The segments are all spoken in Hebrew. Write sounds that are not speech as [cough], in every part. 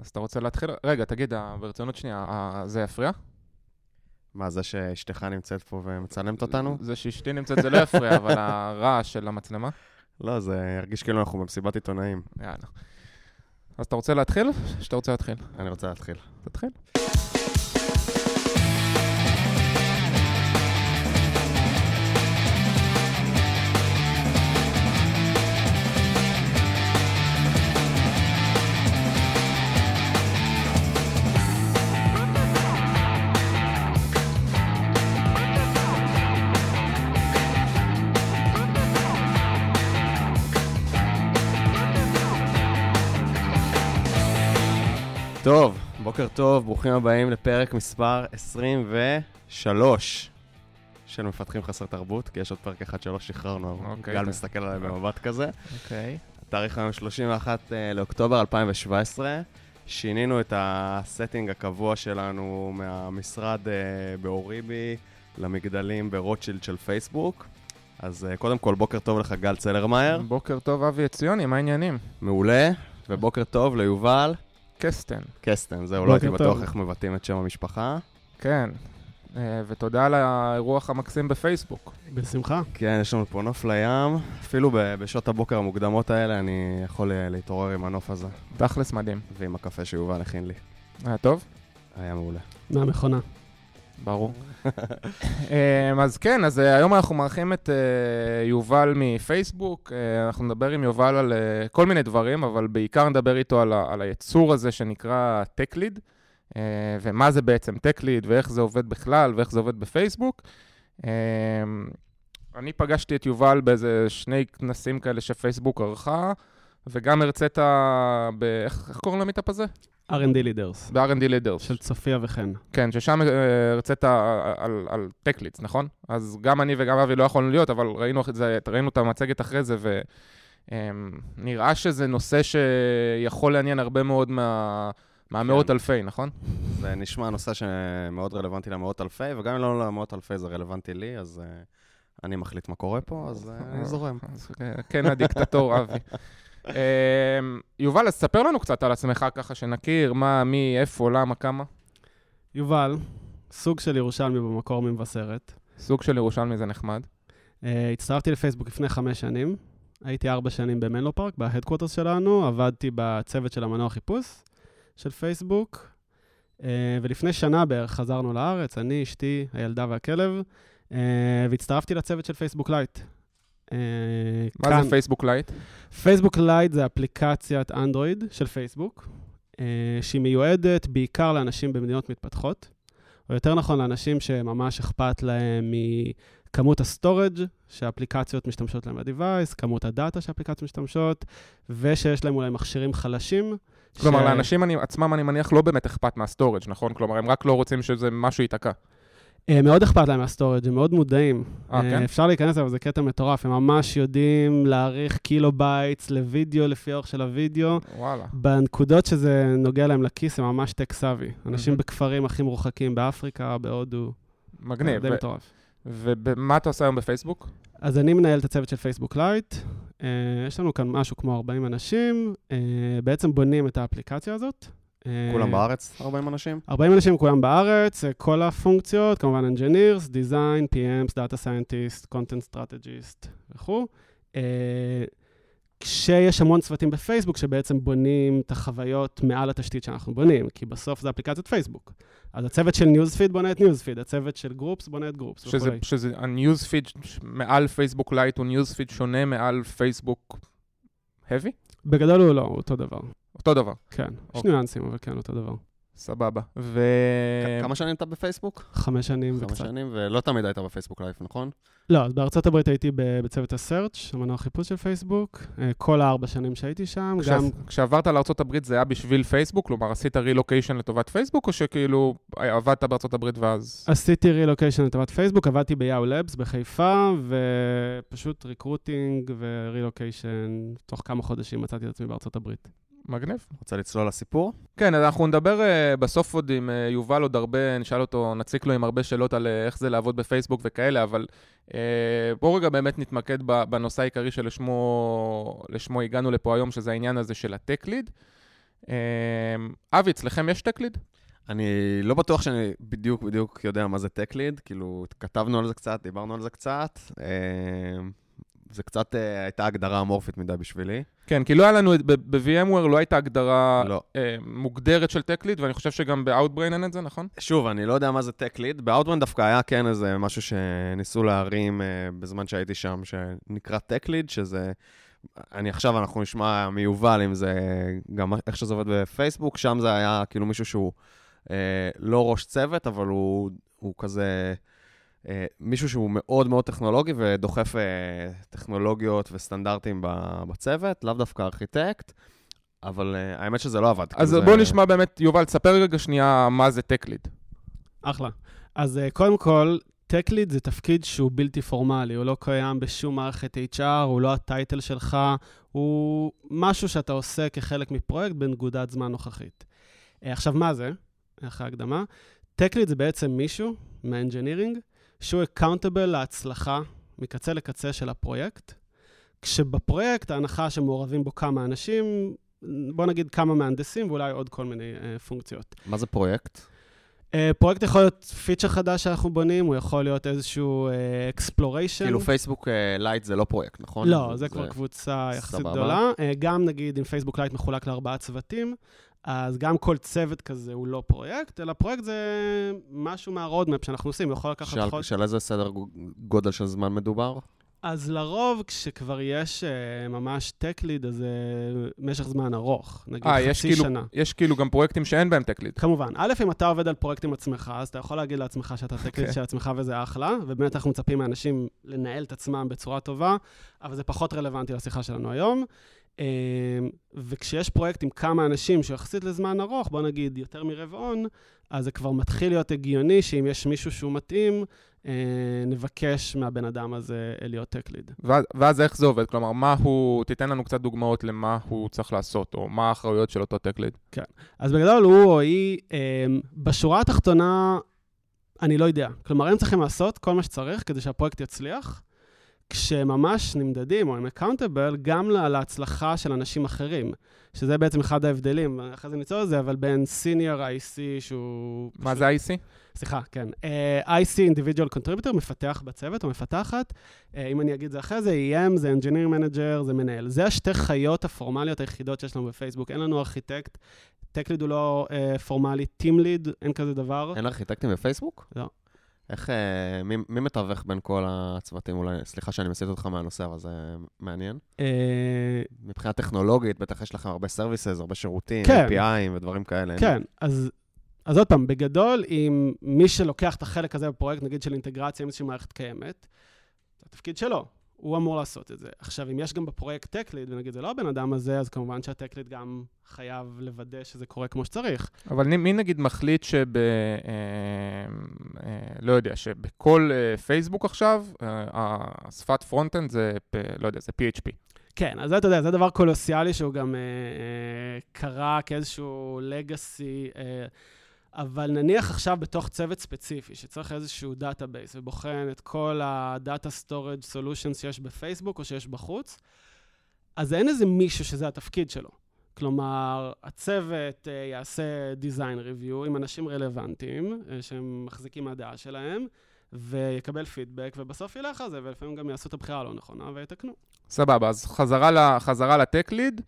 אז אתה רוצה להתחיל? רגע, תגיד, ברצינות שנייה, אה, זה יפריע? מה, זה שאשתך נמצאת פה ומצלמת אותנו? זה שאשתי נמצאת זה לא יפריע, אבל הרעש של המצלמה? לא, זה ירגיש כאילו אנחנו במסיבת עיתונאים. יאללה. אז אתה רוצה להתחיל? שאתה רוצה להתחיל? אני רוצה להתחיל. תתחיל. טוב, בוקר טוב, ברוכים הבאים לפרק מספר 23 של מפתחים חסרי תרבות, כי יש עוד פרק אחד שלא שחררנו, אוקיי, גל טוב. מסתכל עליי במבט כזה. אוקיי. התאריך היום 31 אה, לאוקטובר 2017. שינינו את ה setting הקבוע שלנו מהמשרד אה, באוריבי למגדלים ברוטשילד של פייסבוק. אז אה, קודם כל, בוקר טוב לך, גל צלרמייר. בוקר טוב, אבי עציוני, מה העניינים? מעולה. ובוקר טוב ליובל קסטן. קסטן, זהו, לא הייתי בטוח. איך מבטאים את שם המשפחה. כן. אה, ותודה על האירוח המקסים בפייסבוק. בשמחה. כן, יש לנו פה נוף לים. אפילו ב- בשעות הבוקר המוקדמות האלה אני יכול אה, להתעורר עם הנוף הזה, תכלס מדהים. ועם הקפה שיובל הכין לי. היה טוב? היה מעולה. מהמכונה. ברור. אמ, אז כן, אז אה, היום אנחנו מארחים את אה, יובל מפייסבוק. אה, אנחנו נדבר עם יובל על כל מיני דברים, אבל בעיקר נדבר איתו על, על היצור הזה שנקרא TechLead, ומה זה בעצם TechLead, ואיך זה עובד בכלל, ואיך זה עובד בפייסבוק. אמ, אני פגשתי את יובל באיזה שני כנסים כאלה שפייסבוק ערכה, וגם הרצית ב... איך איך קוראים למיטאפ הזה? R&D Leaders. ב-R&D Leaders. של צופיה וחן. כן, ששם אה, הרצית על, על טקליץ, נכון? אז גם אני וגם אבי לא יכולנו להיות, אבל ראינו את זה, ראינו את המצגת אחרי זה, ונראה שזה נושא שיכול לעניין הרבה מאוד מה, מהמאות כן. אלפי, נכון? זה נשמע נושא שמאוד רלוונטי למאות אלפי, וגם אם לא למאות אלפי זה רלוונטי לי, אז uh, אני מחליט מה קורה פה, אז uh, אני זורם. אז, כן, הדיקטטור אבי. אה, יובל, אז ספר לנו קצת על עצמך ככה שנכיר, מה, מי, איפה, למה, כמה. יובל, סוג של ירושלמי במקור ממבשרת. סוג של ירושלמי זה נחמד. אה, הצטרפתי לפייסבוק לפני חמש שנים. הייתי ארבע שנים במנלו פארק, ב headquarters שלנו, עבדתי בצוות של המנוע חיפוש של פייסבוק, אה, ולפני שנה בערך חזרנו לארץ, אני, אשתי, הילדה והכלב, אה, והצטרפתי לצוות של פייסבוק לייט. אה, מה זה פייסבוק לייט? פייסבוק לייט זה אפליקציית אנדרואיד של פייסבוק, אה, שהיא מיועדת בעיקר לאנשים במדינות מתפתחות, או יותר נכון לאנשים שממש אכפת להם מכמות ה storage שהאפליקציות משתמשות להם ב device, כמות ה data שהאפליקציות משתמשות, ושיש להם אולי מכשירים חלשים. כלומר, ש- לאנשים אני, עצמם, אני מניח, לא באמת אכפת מה storage, נכון? כלומר, הם רק לא רוצים שזה משהו ייתקע. אה, מאוד אכפת להם מה storage, הם מאוד מודעים. אה, כן? אפשר להיכנס אליו, זה קטע מטורף, הם ממש יודעים להעריך kilobytes לוידאו לפי האורך של הוידאו. וואלה. בנקודות שזה נוגע להם לכיס, הם ממש tech savvy. אנשים מהמם. בכפרים הכי מרוחקים באפריקה, בהודו. מגניב. די ו- מטורף. ומה אתה עושה היום בפייסבוק? אז אני מנהל את הצוות של פייסבוק לייט. אה, יש לנו כאן משהו כמו 40 אנשים, אה, בעצם בונים את האפליקציה הזאת. אה, כולם בארץ? 40 אנשים? 40 אנשים כולם בארץ, אה, כל הפונקציות, כמובן Engineers, Design, PMs, Data Scientist, Content Strategist וכו'. אה, כשיש המון צוותים בפייסבוק שבעצם בונים את החוויות מעל התשתית שאנחנו בונים, כי בסוף זה אפליקציית פייסבוק. אז הצוות של newsfeed בונה את newsfeed, הצוות של groups בונה את groups שזה. שזה ה news feed מעל פייסבוק לייט הוא news feed שונה מעל פייסבוק heavy? בגדול הוא לא, הוא אותו דבר. אותו דבר, כן, יש אוקיי. ניואנסים, אבל כן, אותו דבר. סבבה. ו... כמה שנים אתה בפייסבוק? חמש שנים חמש וקצת. שנים, ולא תמיד היית בפייסבוק לייט, נכון? לא, אז בארצות הברית הייתי בצוות ה search, המנוע חיפוש של פייסבוק. אה, כל הארבע שנים שהייתי שם. גם... כשעברת לארה"ב זה היה בשביל פייסבוק? כלומר, עשית רילוקיישן לטובת פייסבוק, או שכאילו עבדת בארה"ב ואז... עשיתי רילוקיישן לטובת פייסבוק, עבדתי ב Yahoo Labs בחיפה, ופשוט recruiting ורילוקיישן, תוך כמה חודשים מצאתי את עצמי בארצות הברית. מגניב. רוצה לצלול לסיפור? כן, אז אנחנו נדבר אה, בסוף עוד עם אה, יובל עוד הרבה, נשאל אותו, נציק לו עם הרבה שאלות על אה, איך זה לעבוד בפייסבוק וכאלה, אבל אה, בואו רגע באמת נתמקד בנושא העיקרי שלשמו לשמו הגענו לפה היום, שזה העניין הזה של ה tech lead. Uh, אבי, אצלכם יש טק-ליד? אני לא בטוח שאני בדיוק בדיוק יודע מה זה lead, כאילו, כתבנו על זה קצת, דיברנו על זה קצת. אה, זה קצת אה, הייתה הגדרה אמורפית מדי בשבילי. כן, כי לא היה לנו, ב-VMware לא הייתה הגדרה לא. אה, מוגדרת של טק-ליד, ואני חושב שגם ב-Outbrain אין את זה, נכון? שוב, אני לא יודע מה זה tech lead. ב-Outbrain דווקא היה כן איזה משהו שניסו להרים אה, בזמן שהייתי שם, שנקרא tech lead, שזה... אני עכשיו, אנחנו נשמע מיובל אם זה גם איך שזה עובד בפייסבוק, שם זה היה כאילו מישהו שהוא אה, לא ראש צוות, אבל הוא, הוא כזה... אה, מישהו שהוא מאוד מאוד טכנולוגי ודוחף אה, טכנולוגיות וסטנדרטים בצוות, לאו דווקא ארכיטקט, אבל אה, האמת שזה לא עבד. אז כאילו בואו זה- נשמע באמת, יובל, תספר רגע שנייה מה זה טק-ליד. אחלה. אז uh, קודם כל, Tech Lead זה תפקיד שהוא בלתי פורמלי, הוא לא קיים בשום מערכת HR, הוא לא הטייטל שלך, הוא משהו שאתה עושה כחלק מפרויקט בנקודת זמן נוכחית. Uh, עכשיו, מה זה? אחרי ההקדמה. Tech Lead זה בעצם מישהו מה-engineering, שהוא accountable להצלחה מקצה לקצה של הפרויקט, כשבפרויקט ההנחה שמעורבים בו כמה אנשים, בוא נגיד כמה מהנדסים ואולי עוד כל מיני uh, פונקציות. מה זה פרויקט? Uh, פרויקט יכול להיות פיצ'ר חדש שאנחנו בונים, הוא יכול להיות איזשהו exploration. כאילו פייסבוק לייט זה לא פרויקט, נכון? לא, זה כבר קבוצה יחסית סבבה. גדולה. אה, גם נגיד אם פייסבוק לייט מחולק לארבעה צוותים, אז גם כל צוות כזה הוא לא פרויקט, אלא פרויקט זה משהו מה roadmap שאנחנו עושים, הוא יכול לקחת של, חודש. של איזה סדר גודל של זמן מדובר? אז לרוב, כשכבר יש אה, ממש tech lead, אז זה משך זמן ארוך, נגיד אה, חצי יש כאילו, שנה. יש כאילו גם פרויקטים שאין בהם tech lead. כמובן. א', אם אתה עובד על פרויקט עם עצמך, אז אתה יכול להגיד לעצמך שאתה tech lead אוקיי. של עצמך וזה אחלה, ובאמת אנחנו מצפים מאנשים לנהל את עצמם בצורה טובה, אבל זה פחות רלוונטי לשיחה שלנו היום. אה, וכשיש פרויקט עם כמה אנשים שיחסית לזמן ארוך, בוא נגיד יותר מרבעון, אז זה כבר מתחיל להיות הגיוני שאם יש מישהו שהוא מתאים, אה, נבקש מהבן אדם הזה להיות טק-ליד. ואז, ואז איך זה עובד? כלומר, מה הוא, תיתן לנו קצת דוגמאות למה הוא צריך לעשות, או מה האחריות של אותו טק-ליד. אז בגדול הוא או היא, אה, בשורה התחתונה, אני לא יודע. כלומר, הם צריכים לעשות כל מה שצריך כדי שהפרויקט יצליח, כשממש נמדדים, או הם accountable, גם לה- להצלחה של אנשים אחרים, שזה בעצם אחד ההבדלים, אחרי זה ניצור לזה, אבל בין senior IC שהוא... מה זה IC? סליחה, כן. Uh, IC, individual contributor, מפתח בצוות או מפתחת. Uh, אם אני אגיד את זה אחרי זה, EM זה engineering manager, זה מנהל. זה השתי חיות הפורמליות היחידות שיש לנו בפייסבוק. אין לנו ארכיטקט, tech lead הוא לא uh, פורמלי, team lead, אין כזה דבר. אין ארכיטקטים בפייסבוק? לא. איך, אה, מי, מי מתווך בין כל הצוותים? אולי, סליחה שאני מסיט אותך מהנושא, אבל זה מעניין. אה, מבחינה טכנולוגית, בטח יש לכם הרבה services, הרבה שירותים, כן. API'ים ודברים כאלה. כן, אז... אז עוד פעם, בגדול, אם מי שלוקח את החלק הזה בפרויקט, נגיד של אינטגרציה עם איזושהי מערכת קיימת, זה התפקיד שלו, הוא אמור לעשות את זה. עכשיו, אם יש גם בפרויקט tech lead, ונגיד זה לא הבן אדם הזה, אז כמובן שה tech lead גם חייב לוודא שזה קורה כמו שצריך. אבל מי- נגיד מחליט שב... אה, אה, לא יודע, שבכל אה, פייסבוק עכשיו, השפת front-end זה, לא יודע, זה PHP. כן, אז זה, אתה יודע, זה דבר קולוסיאלי שהוא גם קרה כאיזשהו legacy, אבל נניח עכשיו בתוך צוות ספציפי, שצריך איזשהו database ובוחן את כל ה data storage solution שיש בפייסבוק או שיש בחוץ, אז אין איזה מישהו שזה התפקיד שלו. כלומר, הצוות אה, יעשה design review עם אנשים רלוונטיים, אה, שהם מחזיקים מהדעה שלהם, ויקבל פידבק, ובסוף ילך על זה, ולפעמים גם יעשו את הבחירה הלא נכונה ויתקנו. סבבה, אז חזרה, חזרה לטק-ליד,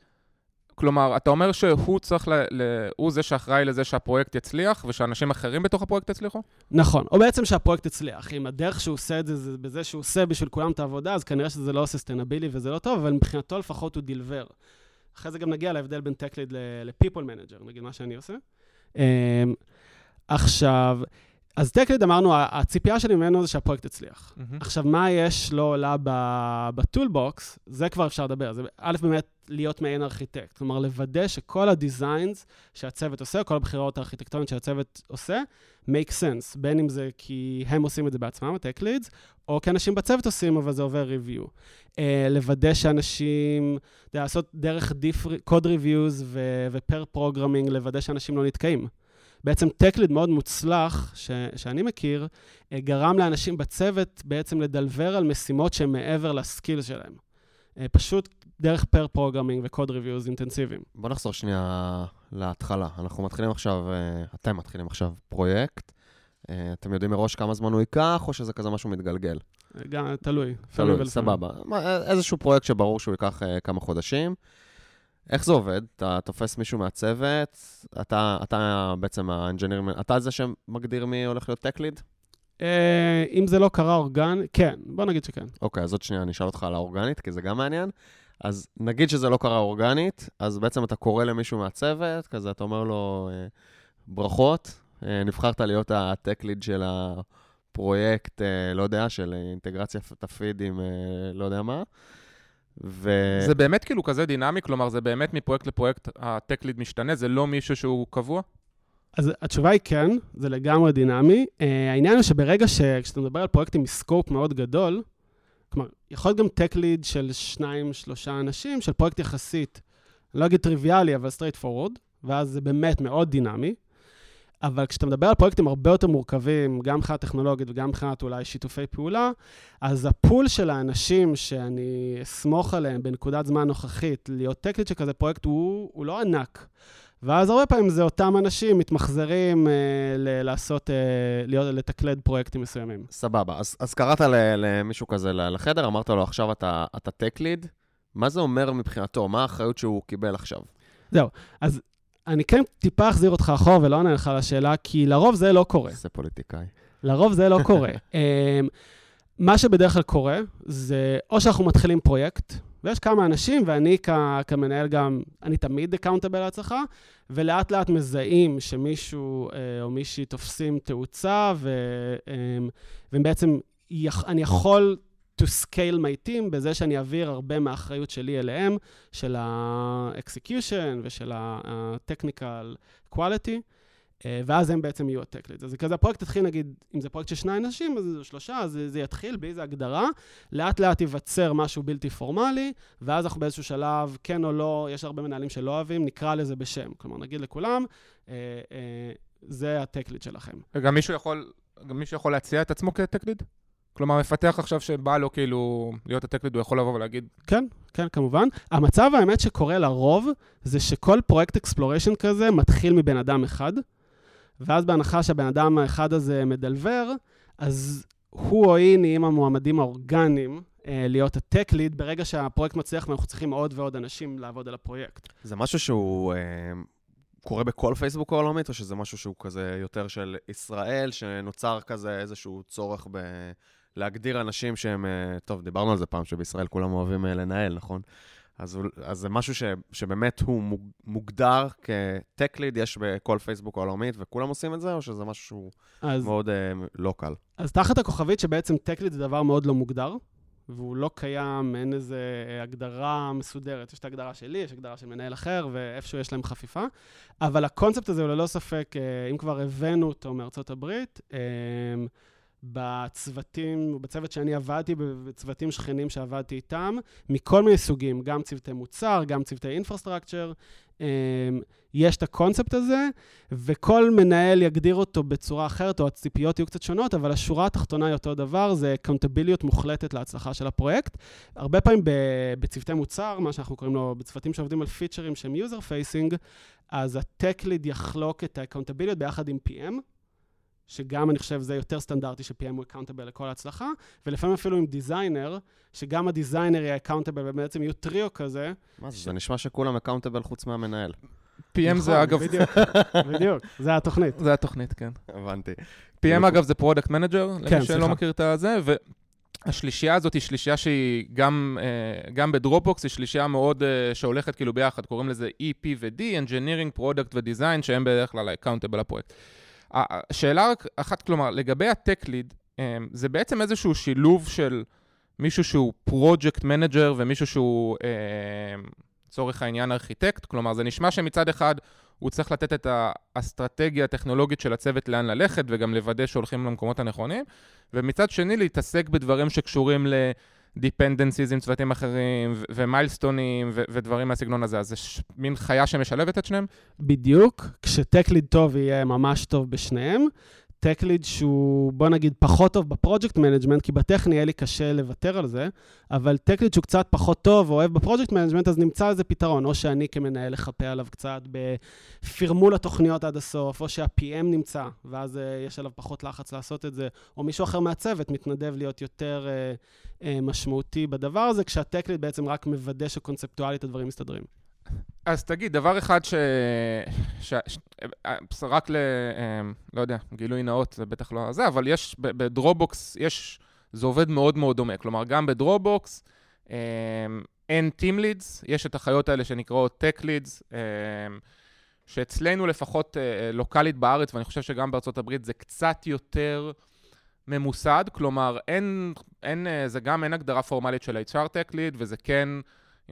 כלומר, אתה אומר שהוא צריך, ל, ל, הוא זה שאחראי לזה שהפרויקט יצליח, ושאנשים אחרים בתוך הפרויקט יצליחו? נכון, או בעצם שהפרויקט יצליח. אם הדרך שהוא עושה את זה, זה בזה שהוא עושה בשביל כולם את העבודה, אז כנראה שזה לא ססטנבילי וזה לא טוב, אבל מבחינתו לפחות הוא דילבר. אחרי זה גם נגיע להבדל בין tech lead ל-people manager, נגיד מה שאני עושה. אמ, עכשיו, אז lead אמרנו, הציפייה שלי ממנו זה שהפרויקט יצליח. עכשיו, מה יש לו או לה ב toolbox, זה כבר אפשר לדבר. זה א', באמת להיות מעין ארכיטקט. כלומר, לוודא שכל ה designs שהצוות עושה, כל הבחירות הארכיטקטוניות שהצוות עושה, make sense. בין אם זה כי הם עושים את זה בעצמם, leads, או כי אנשים בצוות עושים, אבל זה עובר review. אה, לוודא שאנשים, לעשות דרך code reviews ו-pair programming, לוודא שאנשים לא נתקעים. בעצם lead מאוד מוצלח, ש- שאני מכיר, אה, גרם לאנשים בצוות בעצם לדלבר על משימות שהן מעבר לסקיל שלהם. אה, פשוט דרך pair programming ו code reviews אינטנסיביים. בוא נחזור שנייה להתחלה. אנחנו מתחילים עכשיו, אה, אתם מתחילים עכשיו פרויקט. אתם יודעים מראש כמה זמן הוא ייקח, או שזה כזה משהו מתגלגל? גם, תלוי. תלוי. סבבה. איזשהו פרויקט שברור שהוא ייקח כמה חודשים. איך זה עובד? אתה תופס מישהו מהצוות, אתה, אתה בעצם האנג'יניר, אתה זה שמגדיר מי הולך להיות tech lead? אה, אם זה לא קרה אורגן, כן, בוא נגיד שכן. אוקיי, אז עוד שנייה אני אשאל אותך על האורגנית, כי זה גם מעניין. אז נגיד שזה לא קרה אורגנית, אז בעצם אתה קורא למישהו מהצוות, כזה אתה אומר לו, אה, ברכות, אה, נבחרת להיות הטק ליד של הפרויקט, לא יודע, של אינטגרציית הפיד עם לא יודע מה. ו... זה באמת כאילו כזה דינמי, כלומר, זה באמת מפרויקט לפרויקט ה tech lead משתנה, זה לא מישהו שהוא קבוע? אז התשובה היא כן, זה לגמרי דינמי. אה, העניין הוא שברגע ש... כשאתה מדבר על פרויקטים עם scope מאוד גדול, כלומר, יכול להיות גם tech lead של שניים, שלושה אנשים, של פרויקט יחסית, אני לא אגיד טריוויאלי, אבל straight forward, ואז זה באמת מאוד דינמי. אבל כשאתה מדבר על פרויקטים הרבה יותר מורכבים, גם מבחינה טכנולוגית וגם מבחינת אולי שיתופי פעולה, אז הפול של האנשים שאני אסמוך עליהם בנקודת זמן נוכחית, להיות טקליט של כזה פרויקט, הוא, הוא לא ענק. ואז הרבה פעמים זה אותם אנשים מתמחזרים אה, ל- לעשות, אה, להיות, לתקלד פרויקטים מסוימים. סבבה, אז, אז קראת ל- למישהו כזה לחדר, אמרת לו, עכשיו אתה, אתה tech lead, מה זה אומר מבחינתו? מה האחריות שהוא קיבל עכשיו? אז אני כן טיפה אחזיר אותך אחורה ולא אענה לך על השאלה, כי לרוב זה לא קורה. זה פוליטיקאי. לרוב זה לא [laughs] קורה. אמ, מה שבדרך כלל קורה, זה או שאנחנו מתחילים פרויקט, ויש כמה אנשים, ואני כ- כמנהל גם, אני תמיד accountable להצלחה, ולאט לאט מזהים שמישהו אה, או מישהי תופסים תאוצה, ו- אמ, ובעצם יכ- אני יכול to scale my team בזה שאני אעביר הרבה מהאחריות שלי אליהם, של ה-execution ושל ה-technical quality. אה, ואז הם בעצם יהיו הטקליט. אז זה כזה, הפרויקט יתחיל, נגיד, אם זה פרויקט של שני אנשים, אז זה שלושה, אז זה, יתחיל באיזו הגדרה, לאט לאט ייווצר משהו בלתי פורמלי, ואז אנחנו באיזשהו שלב, כן או לא, יש הרבה מנהלים שלא אוהבים, נקרא לזה בשם. כלומר, נגיד לכולם, אה, אה, זה הטקליט שלכם. וגם מישהו יכול, גם מישהו יכול להציע את עצמו כטק ליד? כלומר, מפתח עכשיו שבא לו כאילו להיות הטק ליד, הוא יכול לבוא ולהגיד, כן, כן, כמובן. המצב, האמת, שקורה לרוב, זה שכל פרויקט exploration כזה מתחיל מבן אדם אחד, ואז בהנחה שהבן אדם האחד הזה מדלבר, אז הוא או היא נהיים המועמדים האורגניים אה, להיות ה tech lead ברגע שהפרויקט מצליח ואנחנו צריכים עוד ועוד אנשים לעבוד על הפרויקט. זה משהו שהוא אה, קורה בכל פייסבוק העולמית, או שזה משהו שהוא כזה יותר של ישראל, שנוצר כזה איזשהו צורך ב... להגדיר אנשים שהם... אה, טוב, דיברנו על זה פעם, שבישראל כולם אוהבים אה, לנהל, נכון? אז, אז זה משהו ש, שבאמת הוא מוג- מוגדר כ-tech lead, יש בכל פייסבוק העולמית, וכולם עושים את זה, או שזה משהו אז, מאוד אה, לא קל? אז תחת הכוכבית שבעצם טק ליד זה דבר מאוד לא מוגדר, והוא לא קיים, אין איזו הגדרה מסודרת. יש את ההגדרה שלי, יש הגדרה של מנהל אחר, ואיפשהו יש להם חפיפה. אבל הקונספט הזה הוא ללא ספק, אה, אם כבר הבאנו אותו מארצות הברית, אה, בצוותים, בצוות שאני עבדתי, בצוותים שכנים שעבדתי איתם, מכל מיני סוגים, גם צוותי מוצר, גם צוותי אינפרסטרקצ'ר, יש את הקונספט הזה, וכל מנהל יגדיר אותו בצורה אחרת, או הציפיות יהיו קצת שונות, אבל השורה התחתונה היא אותו דבר, זה קאונטביליות מוחלטת להצלחה של הפרויקט. הרבה פעמים בצוותי מוצר, מה שאנחנו קוראים לו, בצוותים שעובדים על פיצ'רים שהם user facing, אז ה-tech lead יחלוק את ה-accountability ביחד עם PM, שגם אני חושב זה יותר סטנדרטי ש-PM הוא accountable לכל ההצלחה, ולפעמים אפילו עם designer, שגם הדיזיינר יהיה accountable ובעצם יהיו טריו כזה. מה זה? זה נשמע שכולם accountable חוץ מהמנהל. PM נכון, זה אגב, בדיוק, בדיוק, זה התוכנית. זה התוכנית, כן. הבנתי. PM אגב זה product manager, כן, למי שלא סליחה. מכיר את הזה, והשלישייה הזאת היא שלישייה שהיא גם, אה, גם בדרופבוקס, היא שלישייה מאוד אה, שהולכת כאילו ביחד, קוראים לזה EP ו-D, Engineering, Product ו-Design, שהם בדרך כלל ה-accountable לפרויקט. השאלה רק אחת, כלומר, לגבי ה-Tech Lead, אה, זה בעצם איזשהו שילוב של מישהו שהוא project manager ומישהו שהוא, אה, לצורך העניין, ארכיטקט, כלומר, זה נשמע שמצד אחד הוא צריך לתת את האסטרטגיה הטכנולוגית של הצוות לאן ללכת, וגם לוודא שהולכים למקומות הנכונים, ומצד שני להתעסק בדברים שקשורים ל-dependencies עם צוותים אחרים, ומיילסטונים, ודברים מהסגנון הזה. אז זה ש- מין חיה שמשלבת את שניהם? בדיוק, כש tech lead טוב יהיה ממש טוב בשניהם. tech lead שהוא, בוא נגיד, פחות טוב ב project management, כי בטכני יהיה לי קשה לוותר על זה, אבל tech lead שהוא קצת פחות טוב ואוהב ב project management, אז נמצא איזה פתרון, או שאני כמנהל אחפה עליו קצת בפרמול התוכניות עד הסוף, או שה-PM נמצא, ואז אה, יש עליו פחות לחץ לעשות את זה, או מישהו אחר מהצוות מתנדב להיות יותר אה, אה, משמעותי בדבר הזה, כשה tech lead בעצם רק מוודא שקונספטואלית הדברים מסתדרים. אז תגיד, דבר אחד ש... ש... ש... רק ל... אמ, לא יודע, גילוי נאות, זה בטח לא זה, אבל יש, בדרובוקס, יש... זה עובד מאוד מאוד דומה. כלומר, גם בדרובוקס אמ, אין Team Leads, יש את החיות האלה שנקראות Tech Leads, שאצלנו לפחות אה, לוקאלית בארץ, ואני חושב שגם בארצות הברית, זה קצת יותר ממוסד. כלומר, אין, אין, אה, זה גם אין הגדרה פורמלית של HR Tech Lead, וזה כן...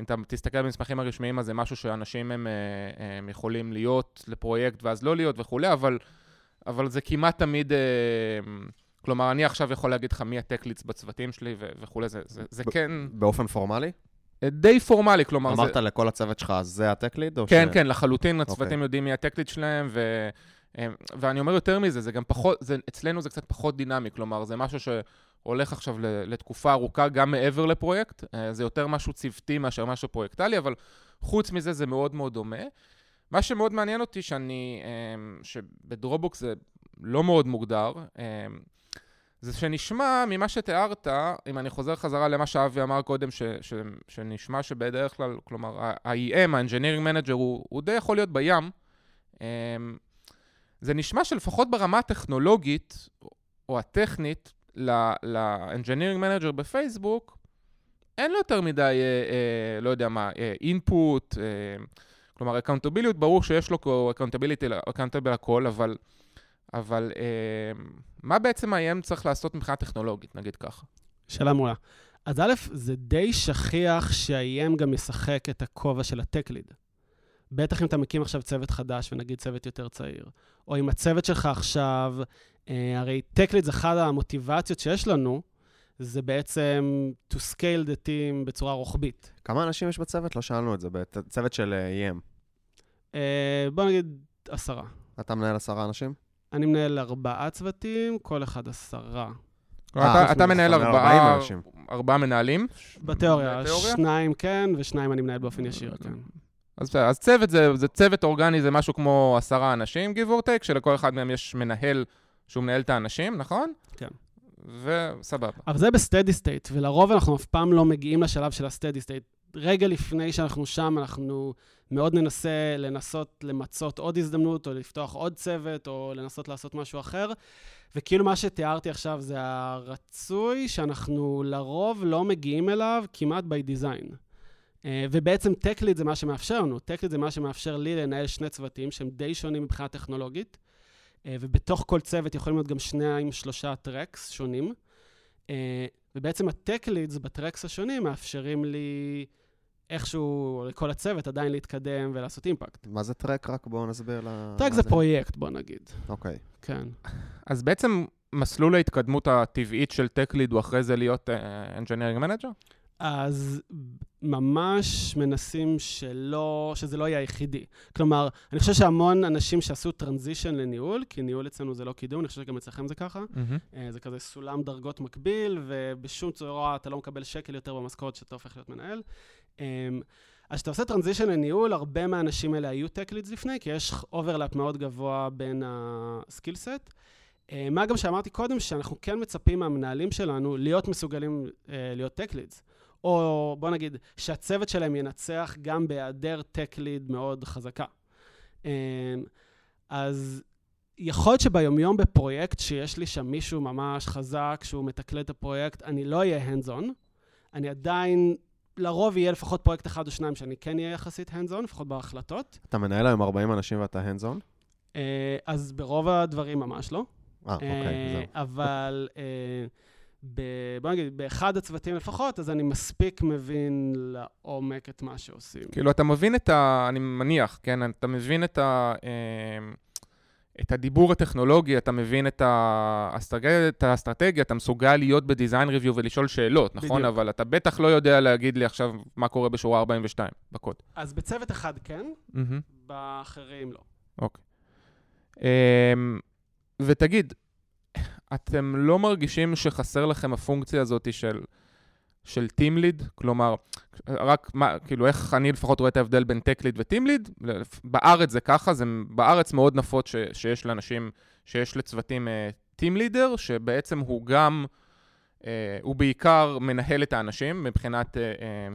אם אתה תסתכל במסמכים הרשמיים, אז זה משהו שאנשים הם, אה, הם יכולים להיות לפרויקט ואז לא להיות וכולי, אבל, אבל זה כמעט תמיד... אה, כלומר, אני עכשיו יכול להגיד לך מי הטקליץ בצוותים שלי וכולי, זה, זה, זה כן... באופן פורמלי? אה, די פורמלי, כלומר... אמרת זה... לכל הצוות שלך, זה הטקליד? כן, ש... כן, לחלוטין, הצוותים okay. אוקיי. יודעים מי הטקליד שלהם, ו... ואני אומר יותר מזה, זה גם פחות, זה, אצלנו זה קצת פחות דינמי, כלומר, זה משהו ש... הולך עכשיו לתקופה ארוכה גם מעבר לפרויקט. אה, זה יותר משהו צוותי מאשר משהו פרויקטלי, אבל חוץ מזה זה מאוד מאוד דומה. מה שמאוד מעניין אותי, שאני, אה, שבדרובוקס זה לא מאוד מוגדר, אה, זה שנשמע ממה שתיארת, אם אני חוזר חזרה למה שאבי אמר קודם, ש, ש, שנשמע שבדרך כלל, כלומר, ה-EM, ה-Engineering Manager, הוא, הוא די יכול להיות בים. זה נשמע שלפחות ברמה הטכנולוגית, או הטכנית, ל-Engineering Manager בפייסבוק, אין לו יותר מדי, אה, אה, לא יודע מה, input, אה, אה, כלומר, accountability, ברור שיש לו accountability, accountable הכל, אבל, אבל אה, מה בעצם ה-EM צריך לעשות מבחינה טכנולוגית, נגיד ככה? שאלה מעולה. אז א', זה די שכיח שה-EM גם ישחק את הכובע של ה tech lead. בטח אם אתה מקים עכשיו צוות חדש, ונגיד צוות יותר צעיר. או אם הצוות שלך עכשיו, הרי TechLead זה אחת המוטיבציות שיש לנו, זה בעצם to scale the team בצורה רוחבית. כמה אנשים יש בצוות? לא שאלנו את זה, בצוות של uh, EM. אה, בוא נגיד עשרה. אתה מנהל עשרה אנשים? אני מנהל ארבעה צוותים, כל אחד עשרה. אה, אתה מנהל ארבעה ארבעה מנהלים? בתיאוריה, שניים כן, ושניים אני מנהל באופן ישיר, כן. אז, אז צוות זה, זה צוות אורגני, זה משהו כמו עשרה אנשים, give or take, שלכל אחד מהם יש מנהל שהוא מנהל את האנשים, נכון? כן. וסבבה. אבל זה ב steady state, ולרוב אנחנו אף פעם לא מגיעים לשלב של ה steady state. רגע לפני שאנחנו שם, אנחנו מאוד ננסה לנסות למצות עוד הזדמנות, או לפתוח עוד צוות, או לנסות לעשות משהו אחר. וכאילו מה שתיארתי עכשיו זה הרצוי שאנחנו לרוב לא מגיעים אליו כמעט by design. אה, ובעצם TechLead זה מה שמאפשר לנו. TechLead זה מה שמאפשר לי לנהל שני צוותים שהם די שונים מבחינה טכנולוגית, ובתוך כל צוות יכולים להיות גם שניים, שלושה טרקס שונים. אה, ובעצם ה-TechLeads בטרקס השונים מאפשרים לי איכשהו, לכל הצוות עדיין להתקדם ולעשות אימפקט. מה זה טרק? רק בואו נסביר ל... טרק זה, זה פרויקט, בוא נגיד. אוקיי. Okay. כן. אז בעצם מסלול ההתקדמות הטבעית של TechLead הוא אחרי זה להיות uh, Engineering Manager? אז ממש מנסים שלא, שזה לא יהיה היחידי. כלומר, אני חושב שהמון אנשים שעשו transition לניהול, כי ניהול אצלנו זה לא קידום, אני חושב שגם אצלכם זה ככה. Mm-hmm. זה כזה סולם דרגות מקביל, ובשום צורה אתה לא מקבל שקל יותר במשכורת שאתה הופך להיות מנהל. אמ, אז כשאתה עושה transition לניהול, הרבה מהאנשים האלה היו tech leads לפני, כי יש overlap מאוד גבוה בין ה skill set. מה גם שאמרתי קודם, שאנחנו כן מצפים מהמנהלים שלנו להיות מסוגלים uh, להיות טק לידס. או בוא נגיד, שהצוות שלהם ינצח גם בהיעדר tech lead מאוד חזקה. אמ, אז יכול להיות שביומיום בפרויקט שיש לי שם מישהו ממש חזק שהוא מתקלט את הפרויקט, אני לא אהיה hands on. אני עדיין, לרוב יהיה לפחות פרויקט אחד או שניים שאני כן אהיה יחסית hands on, לפחות בהחלטות. אתה מנהל היום 40 אנשים ואתה hands on? אה, אז ברוב הדברים ממש לא. אה, אוקיי, אה, זהו. אבל... ב, בוא נגיד, באחד הצוותים לפחות, אז אני מספיק מבין לעומק את מה שעושים. כאילו, אתה מבין את ה... אני מניח, כן? אתה מבין את ה... אמ, את הדיבור הטכנולוגי, אתה מבין את האסטרטגיה, את האסטרטגיה, אתה מסוגל להיות בדיזיין ריוויו ולשאול שאלות, נכון? בדיוק. אבל אתה בטח לא יודע להגיד לי עכשיו מה קורה בשורה 42 בקוד. אז בצוות אחד כן, mm-hmm. באחרים לא. אוקיי. Um, ותגיד, אתם לא מרגישים שחסר לכם הפונקציה הזאת של, של Team Lead? כלומר, רק מה, כאילו, איך אני לפחות רואה את ההבדל בין Tech Lead ו-Team Lead? בארץ זה ככה, זה בארץ מאוד נפוץ ש, שיש לאנשים, שיש לצוותים uh, Team Leader, שבעצם הוא גם... Uh, הוא בעיקר מנהל את האנשים מבחינת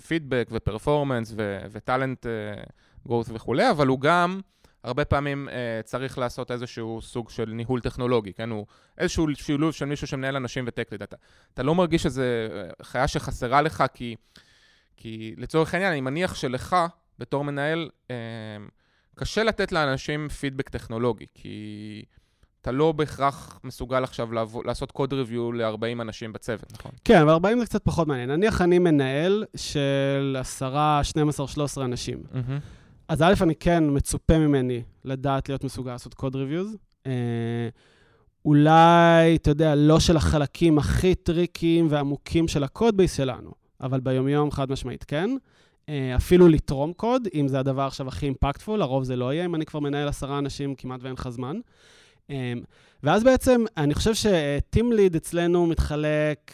פידבק ופרפורמנס וטאלנט גרוס וכולי, אבל הוא גם הרבה פעמים uh, צריך לעשות איזשהו סוג של ניהול טכנולוגי, כן? הוא איזשהו שילוב של מישהו שמנהל אנשים וטקליד. אתה, אתה לא מרגיש שזו חיה שחסרה לך, כי, כי לצורך העניין, אני מניח שלך, בתור מנהל, uh, קשה לתת לאנשים פידבק טכנולוגי, כי אתה לא בהכרח מסוגל עכשיו לעבור, לעשות קוד ריוויו ל-40 אנשים בצוות, נכון? כן, אבל 40 זה קצת פחות מעניין. נניח אני מנהל של 10, 12, 13 אנשים. Mm-hmm. אז א', אני כן מצופה ממני לדעת להיות מסוגל לעשות code reviews. אה, אולי, אתה יודע, לא של החלקים הכי טריקיים ועמוקים של ה code base שלנו, אבל ביומיום חד משמעית כן. אה, אפילו לתרום קוד, אם זה הדבר עכשיו הכי impactful, לרוב זה לא יהיה, אם אני כבר מנהל עשרה אנשים, כמעט ואין לך זמן. אה, ואז בעצם, אני חושב שטים ליד אצלנו מתחלק...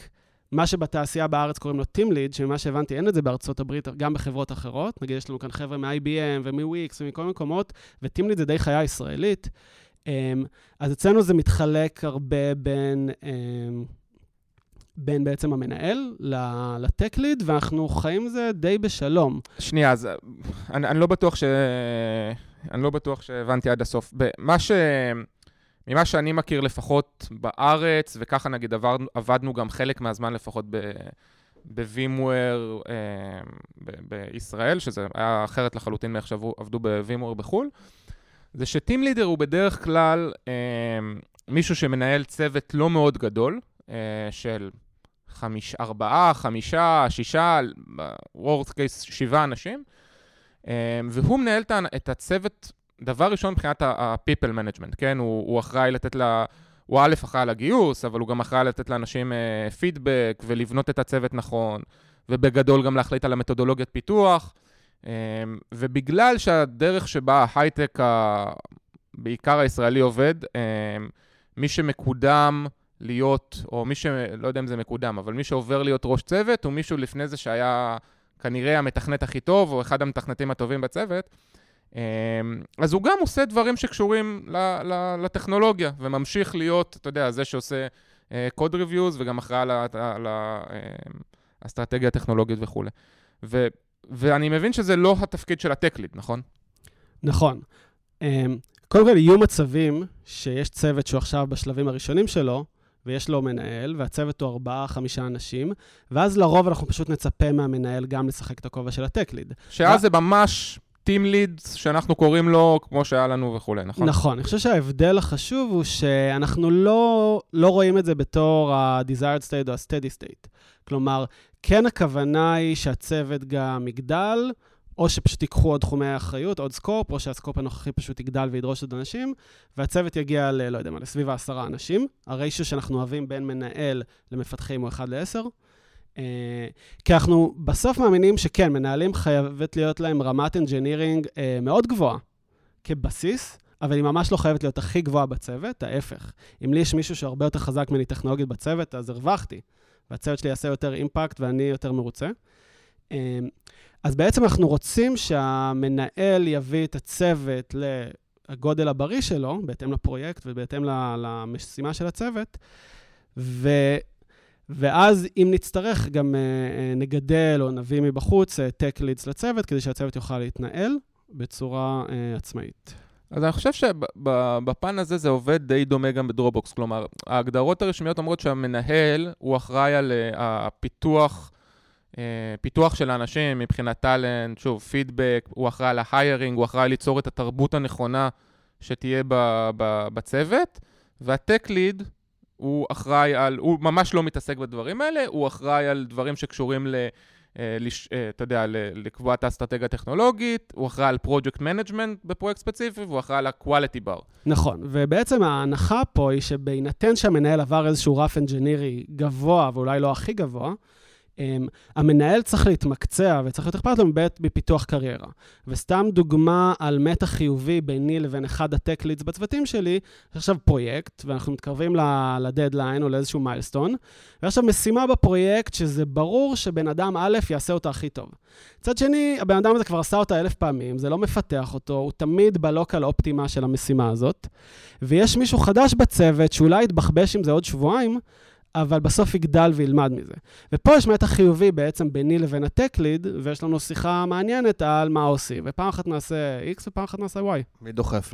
מה שבתעשייה בארץ קוראים לו Team Lead, שממה שהבנתי אין את זה בארצות הברית, גם בחברות אחרות. נגיד, יש לנו כאן חבר'ה מ-IBM ומ-Wix ומכל מקומות, ו-Team Lead זה די חיה ישראלית. אמ, אז אצלנו זה מתחלק הרבה בין, אמ, בין בעצם המנהל לטק ליד, ואנחנו חיים זה די בשלום. שנייה, אז אני, אני לא בטוח ש... אני לא בטוח שהבנתי עד הסוף. מה ש... ממה שאני מכיר לפחות בארץ, וככה נגיד עברנו, עבדנו גם חלק מהזמן לפחות בווימוור אה, בישראל, שזה היה אחרת לחלוטין מאיך שעבדו בווימוור בחו"ל, זה שטים לידר הוא בדרך כלל אה, מישהו שמנהל צוות לא מאוד גדול, אה, של חמיש, ארבעה, חמישה, שישה, קייס, שבעה אנשים, אה, והוא מנהל את הצוות דבר ראשון מבחינת ה-people management, כן? הוא, הוא אחראי לתת לה... הוא א', אחראי על הגיוס, אבל הוא גם אחראי לתת לאנשים פידבק uh, ולבנות את הצוות נכון, ובגדול גם להחליט על המתודולוגיית פיתוח. Um, ובגלל שהדרך שבה ההייטק, ה... בעיקר הישראלי עובד, um, מי שמקודם להיות, או מי ש... לא יודע אם זה מקודם, אבל מי שעובר להיות ראש צוות, הוא מישהו לפני זה שהיה כנראה המתכנת הכי טוב, או אחד המתכנתים הטובים בצוות. אמ, אז הוא גם עושה דברים שקשורים לטכנולוגיה, וממשיך להיות, אתה יודע, זה שעושה קוד uh, ריוויוז, וגם אחראי על האסטרטגיה אמ, הטכנולוגית וכולי. ו, ואני מבין שזה לא התפקיד של הטק-ליד, נכון? נכון. Um, קודם כל, יהיו מצבים שיש צוות שהוא עכשיו בשלבים הראשונים שלו, ויש לו מנהל, והצוות הוא ארבעה, חמישה אנשים, ואז לרוב אנחנו פשוט נצפה מהמנהל גם לשחק את הכובע של הטק-ליד. שאז ו... זה ממש Team Leads, שאנחנו קוראים לו כמו שהיה לנו וכולי, נכון? נכון. אני חושב שההבדל החשוב הוא שאנחנו לא, לא רואים את זה בתור ה-desired state או ה-steady state. כלומר, כן הכוונה היא שהצוות גם יגדל, או שפשוט ייקחו עוד תחומי אחריות, עוד סקופ, או שהסקופ הנוכחי פשוט יגדל וידרוש עוד אנשים, והצוות יגיע ל, לא יודע מה, לסביב העשרה אנשים. הריישו שאנחנו אוהבים בין מנהל למפתחים הוא 1 ל-10. אה, כי אנחנו בסוף מאמינים שכן, מנהלים חייבת להיות להם רמת engineering אה, מאוד גבוהה כבסיס, אבל היא ממש לא חייבת להיות הכי גבוהה בצוות, ההפך. אם לי יש מישהו שהרבה יותר חזק ממני טכנולוגית בצוות, אז הרווחתי, והצוות שלי יעשה יותר impact ואני יותר מרוצה. אה, אז בעצם אנחנו רוצים שהמנהל יביא את הצוות לגודל הבריא שלו, בהתאם לפרויקט ובהתאם למשימה של הצוות, ו... ואז אם נצטרך, גם uh, נגדל או נביא מבחוץ uh, tech leads לצוות, כדי שהצוות יוכל להתנהל בצורה עצמאית. אז אני חושב שבפן הזה זה עובד די דומה גם בדרובוקס. כלומר, ההגדרות הרשמיות אומרות שהמנהל הוא אחראי על הפיתוח, פיתוח של האנשים מבחינת טאלנט, שוב, פידבק, הוא אחראי על ההיירינג, הוא אחראי ליצור את התרבות הנכונה שתהיה בצוות, וה tech lead, הוא אחראי על, הוא ממש לא מתעסק בדברים האלה, הוא אחראי על דברים שקשורים ל... אה, לש, אה, אתה יודע, לקבוע את האסטרטגיה הטכנולוגית, הוא אחראי על project management בפרויקט ספציפי, והוא אחראי על ה-quality bar. נכון, ובעצם ההנחה פה היא שבהינתן שהמנהל עבר איזשהו רף אנג'ינירי גבוה, ואולי לא הכי גבוה, המנהל צריך להתמקצע וצריך להיות אכפת לו בפיתוח קריירה. וסתם דוגמה על מתח חיובי ביני לבין אחד הטק לידס בצוותים שלי, יש עכשיו פרויקט, ואנחנו מתקרבים לדדליין או לאיזשהו מיילסטון, ויש עכשיו משימה בפרויקט שזה ברור שבן אדם א' יעשה אותה הכי טוב. מצד שני, הבן אדם הזה כבר עשה אותה אלף פעמים, זה לא מפתח אותו, הוא תמיד בלוקל אופטימה של המשימה הזאת, ויש מישהו חדש בצוות שאולי יתבחבש עם זה עוד שבועיים, אבל בסוף יגדל וילמד מזה. ופה יש מתח חיובי בעצם ביני לבין ה tech lead, ויש לנו שיחה מעניינת על מה עושים. ופעם אחת נעשה X ופעם אחת נעשה Y. מי דוחף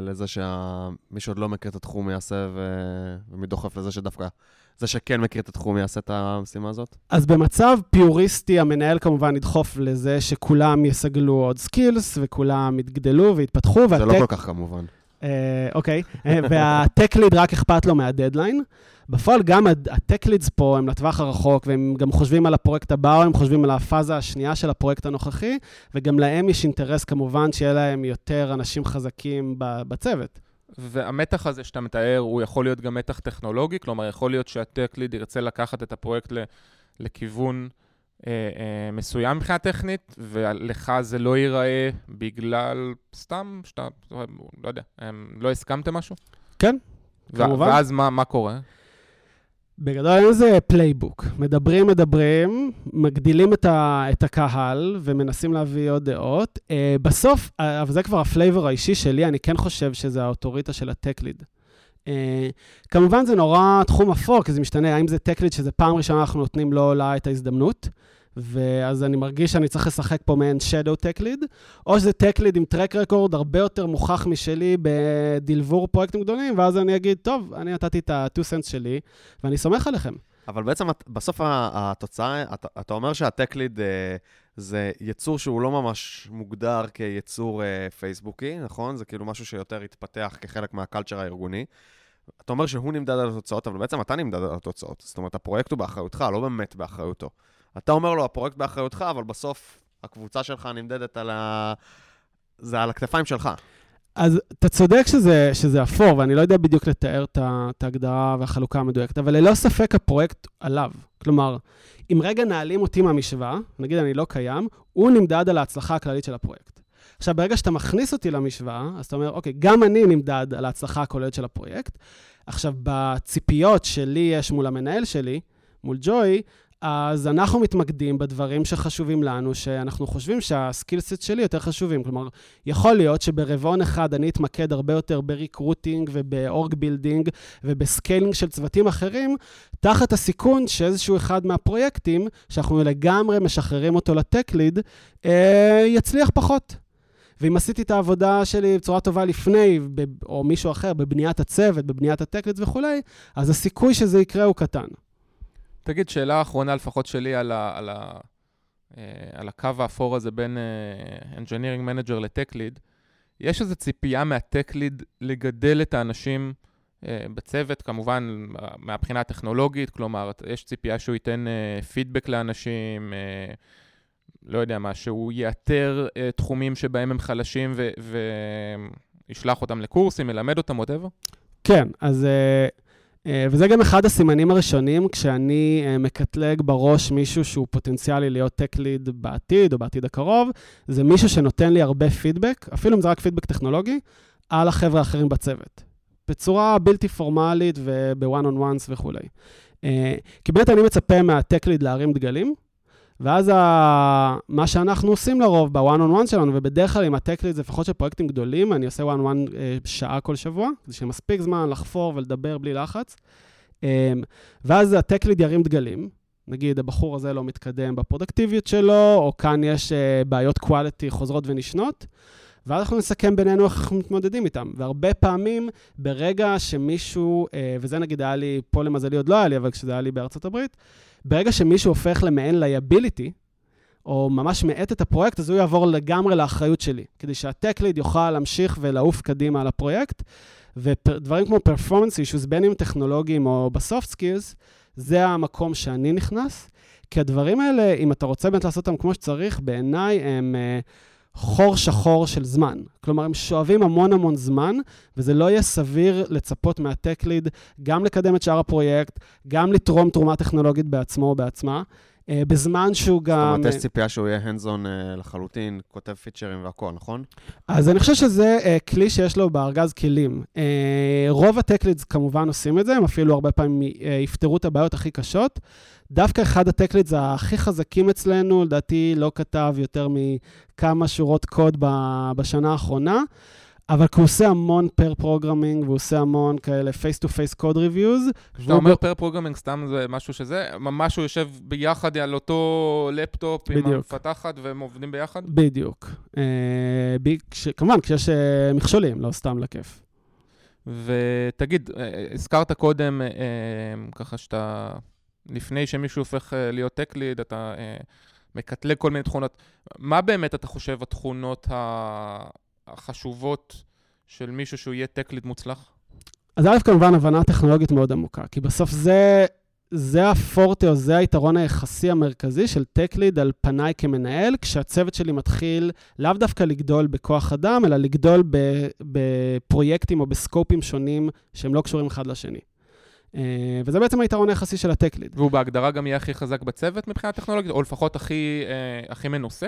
לזה שמי שעוד לא מכיר את התחום יעשה, ו... ומי דוחף לזה שדווקא זה שכן מכיר את התחום יעשה את המשימה הזאת? אז במצב פיוריסטי, המנהל כמובן ידחוף לזה שכולם יסגלו עוד skills, וכולם יתגדלו ויתפתחו. זה וה tech... לא כל כך כמובן. אה, אוקיי, אה, וה tech lead רק אכפת לו מהדדליין. בפועל גם הטק לידס פה הם לטווח הרחוק, והם גם חושבים על הפרויקט הבא, או הם חושבים על הפאזה השנייה של הפרויקט הנוכחי, וגם להם יש אינטרס כמובן שיהיה להם יותר אנשים חזקים בצוות. והמתח הזה שאתה מתאר, הוא יכול להיות גם מתח טכנולוגי, כלומר, יכול להיות שהטק ליד ירצה לקחת את הפרויקט לכיוון מסוים מבחינה טכנית, ולך זה לא ייראה בגלל סתם שאתה, לא יודע, לא הסכמתם משהו? כן, כמובן. ואז מה, מה קורה? בגדול לזה playbook. מדברים, מדברים, מגדילים את, ה, את הקהל ומנסים להביא עוד דעות. Uh, בסוף, אבל זה כבר ה flavor האישי שלי, אני כן חושב שזה האוטוריטה של ה tech lead. Uh, כמובן זה נורא תחום אפור, כי זה משתנה, האם זה tech lead שזה פעם ראשונה אנחנו נותנים לו לה את ההזדמנות. ואז אני מרגיש שאני צריך לשחק פה מעין Tech Lead, או שזה Lead עם טרק רקורד הרבה יותר מוכח משלי בדלבור פרויקטים גדולים, ואז אני אגיד, טוב, אני נתתי את ה-2 cents שלי, ואני סומך עליכם. אבל בעצם בסוף התוצאה, אתה, אומר שהטק ליד אה, זה יצור שהוא לא ממש מוגדר כיצור אה, פייסבוקי, נכון? זה כאילו משהו שיותר התפתח כחלק מהקלצ'ר הארגוני. אתה אומר שהוא נמדד על התוצאות, אבל בעצם אתה נמדד על התוצאות. זאת אומרת, הפרויקט הוא באחריותך, לא באמת באחריותו. אתה אומר לו, הפרויקט באחריותך, אבל בסוף הקבוצה שלך נמדדת על ה... זה על הכתפיים שלך. אז אתה צודק שזה, שזה אפור, ואני לא יודע בדיוק לתאר את ההגדרה והחלוקה המדויקת, אבל ללא ספק הפרויקט עליו. כלומר, אם רגע נעלים אותי מהמשוואה, נגיד אני לא קיים, הוא נמדד על ההצלחה הכללית של הפרויקט. עכשיו, ברגע שאתה מכניס אותי למשוואה, אז אתה אומר, אוקיי, גם אני נמדד על ההצלחה הכוללת של הפרויקט. עכשיו, בציפיות שלי יש מול המנהל שלי, מול ג'וי, אז אנחנו מתמקדים בדברים שחשובים לנו, שאנחנו חושבים שה skill set שלי יותר חשובים. כלומר, יכול להיות שברבעון אחד אני אתמקד הרבה יותר ב recruiting וב org building וב scaling של צוותים אחרים, תחת הסיכון שאיזשהו אחד מהפרויקטים, שאנחנו לגמרי משחררים אותו ל tech lead, אה, יצליח פחות. ואם עשיתי את העבודה שלי בצורה טובה לפני, או מישהו אחר, בבניית הצוות, בבניית ה tech leads וכולי, אז הסיכוי שזה יקרה הוא קטן. תגיד, שאלה אחרונה לפחות שלי על, ה, על, ה, אה, על הקו האפור הזה בין אה, Engineering Manager ל-Tech Lead. יש איזו ציפייה מה-Tech Lead לגדל את האנשים אה, בצוות, כמובן מהבחינה הטכנולוגית, כלומר, יש ציפייה שהוא ייתן פידבק לאנשים, לא יודע מה, שהוא יאתר תחומים שבהם הם חלשים וישלח אותם לקורסים, ילמד אותם, whatever? כן, אז... Uh... אה, וזה גם אחד הסימנים הראשונים כשאני אה, מקטלג בראש מישהו שהוא פוטנציאלי להיות טק ליד בעתיד או בעתיד הקרוב, זה מישהו שנותן לי הרבה פידבק, אפילו אם זה רק פידבק טכנולוגי, על החבר'ה האחרים בצוות. בצורה בלתי פורמלית וב-one on ones וכולי. אה, כי באמת אני מצפה מהטק ליד להרים דגלים, ואז ה... מה שאנחנו עושים לרוב ב-one on one שלנו, ובדרך כלל עם הטק ליד, לפחות של פרויקטים גדולים, אני עושה one אה, שעה כל שבוע, כדי שיהיה מספיק זמן לחפור ולדבר בלי לחץ. אה, ואז ה tech lead ירים דגלים. נגיד, הבחור הזה לא מתקדם בפרודקטיביות שלו, או כאן יש אה, בעיות quality חוזרות ונשנות. ואז אנחנו נסכם בינינו איך אנחנו מתמודדים איתם. והרבה פעמים, ברגע שמישהו, אה, וזה נגיד היה לי, פה למזלי עוד לא היה לי, אבל כשזה היה לי בארצות הברית, ברגע שמישהו הופך למעין liability, או ממש מאט את הפרויקט, אז הוא יעבור לגמרי לאחריות שלי, כדי שה tech lead יוכל להמשיך ולעוף קדימה על הפרויקט. ודברים כמו performance issues, בין אם טכנולוגיים או ב soft skills, זה המקום שאני נכנס. כי הדברים האלה, אם אתה רוצה באמת לעשות אותם כמו שצריך, בעיניי הם uh, חור שחור של זמן. כלומר, הם שואבים המון המון זמן, וזה לא יהיה סביר לצפות מה tech lead גם לקדם את שאר הפרויקט, גם לתרום תרומה טכנולוגית בעצמו או בעצמה. אה, בזמן שהוא זאת גם... אומרת, יש ציפייה שהוא יהיה on אה, לחלוטין, כותב פיצ'רים והכל, נכון? אז אני חושב שזה כלי שיש לו בארגז כלים. רוב ה tech leads כמובן עושים את זה, הם אפילו הרבה פעמים יפתרו את הבעיות הכי קשות. דווקא אחד ה tech leads הכי חזקים אצלנו, לדעתי לא כתב יותר מכמה שורות קוד בשנה האחרונה, אבל כי הוא עושה המון pair programming, והוא עושה המון כאלה face-to-face code reviews. כשאתה אומר pair programming, סתם זה משהו שזה, ממש הוא יושב ביחד על אותו לפטופ עם בדיוק. המפתחת והם עובדים ביחד? בדיוק. Uh, ב- כש, כמובן, כשיש uh, מכשולים, לא סתם לכיף. ותגיד, אה, הזכרת קודם, אה, אה, ככה שאתה, לפני שמישהו הופך אה, להיות tech lead, אתה אה, מקטלג כל מיני תכונות. מה באמת אתה חושב התכונות ה- החשובות של מישהו שהוא יהיה lead מוצלח? אז א', כמובן, הבנה טכנולוגית מאוד עמוקה, כי בסוף זה, זה הפורטה או זה היתרון היחסי המרכזי של Lead על פניי כמנהל, כשהצוות שלי מתחיל לאו דווקא לגדול בכוח אדם, אלא לגדול בפרויקטים או בסקופים שונים שהם לא קשורים אחד לשני. אה, וזה בעצם היתרון היחסי של Lead. והוא בהגדרה גם יהיה הכי חזק בצוות מבחינה טכנולוגית, או לפחות הכי, אה, הכי מנוסה?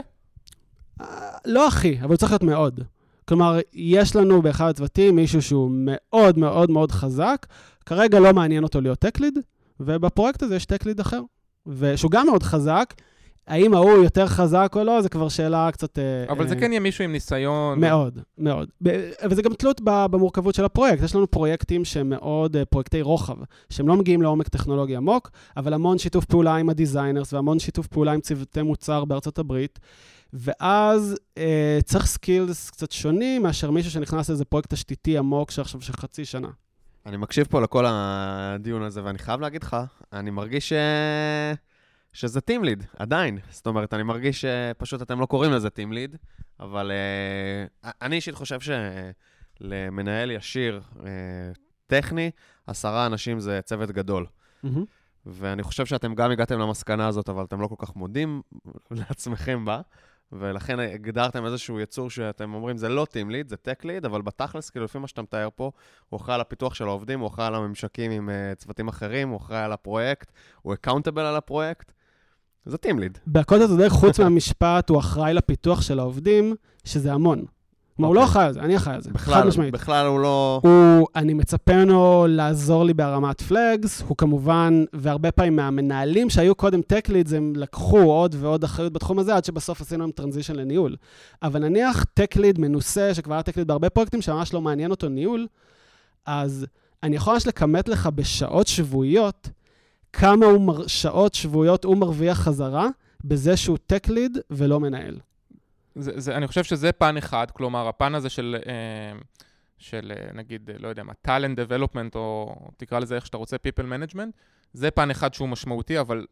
אה, לא הכי, אבל הוא צריך להיות מאוד. כלומר, יש לנו באחד הצוותים מישהו שהוא מאוד מאוד מאוד חזק, כרגע לא מעניין אותו להיות Lead, ובפרויקט הזה יש Lead אחר, ושהוא גם מאוד חזק. האם ההוא יותר חזק או לא, זו כבר שאלה קצת... אה, אבל זה אה, כן יהיה מישהו עם ניסיון. מאוד, מאוד. וזה גם תלות במורכבות של הפרויקט. יש לנו פרויקטים שהם מאוד אה, פרויקטי רוחב, שהם לא מגיעים לעומק טכנולוגי עמוק, אבל המון שיתוף פעולה עם ה designers והמון שיתוף פעולה עם צוותי מוצר בארצות הברית. ואז אה, צריך skills קצת שונים מאשר מישהו שנכנס לאיזה פרויקט תשתיתי עמוק שעכשיו של חצי שנה. אני מקשיב פה לכל הדיון הזה, ואני חייב להגיד לך, אני מרגיש ש... שזה טים ליד, עדיין. זאת אומרת, אני מרגיש שפשוט אתם לא קוראים לזה טים ליד, אבל uh, אני אישית חושב שלמנהל ישיר uh, טכני, עשרה אנשים זה צוות גדול. ואני חושב שאתם גם הגעתם למסקנה הזאת, אבל אתם לא כל כך מודים לעצמכם בה, ולכן הגדרתם איזשהו יצור שאתם אומרים, זה לא טים ליד, זה טק ליד, אבל בתכלס, כאילו, לפי מה שאתה מתאר פה, הוא אחראי על הפיתוח של העובדים, הוא אחראי על הממשקים עם uh, צוותים אחרים, הוא אחראי על הפרויקט, הוא accountable על הפרויקט. זה team lead. בהכל אתה צודק, חוץ [laughs] מהמשפט, הוא אחראי לפיתוח של העובדים, שזה המון. כלומר, הוא לא אוקיי. אחראי על זה, אני אחראי על זה, חד משמעית. בכלל הוא לא... הוא, אני מצפה ממנו לעזור לי בהרמת flags, הוא כמובן, והרבה פעמים מהמנהלים שהיו קודם tech leads, הם לקחו עוד ועוד אחריות בתחום הזה, עד שבסוף עשינו עם transition לניהול. אבל נניח טק ליד מנוסה, שכבר היה טק ליד בהרבה פרויקטים, שממש לא מעניין אותו ניהול, אז אני יכול ממש לכמת לך בשעות שבועיות, כמה הוא מר, שעות שבועיות הוא מרוויח חזרה, בזה שהוא טק ליד ולא מנהל. זה, זה, אני חושב שזה פן אחד, כלומר, הפן הזה של, אה, של אה, נגיד, אה, לא יודע מה, talent development, או תקרא לזה איך שאתה רוצה, people management, זה פן אחד שהוא משמעותי, אבל,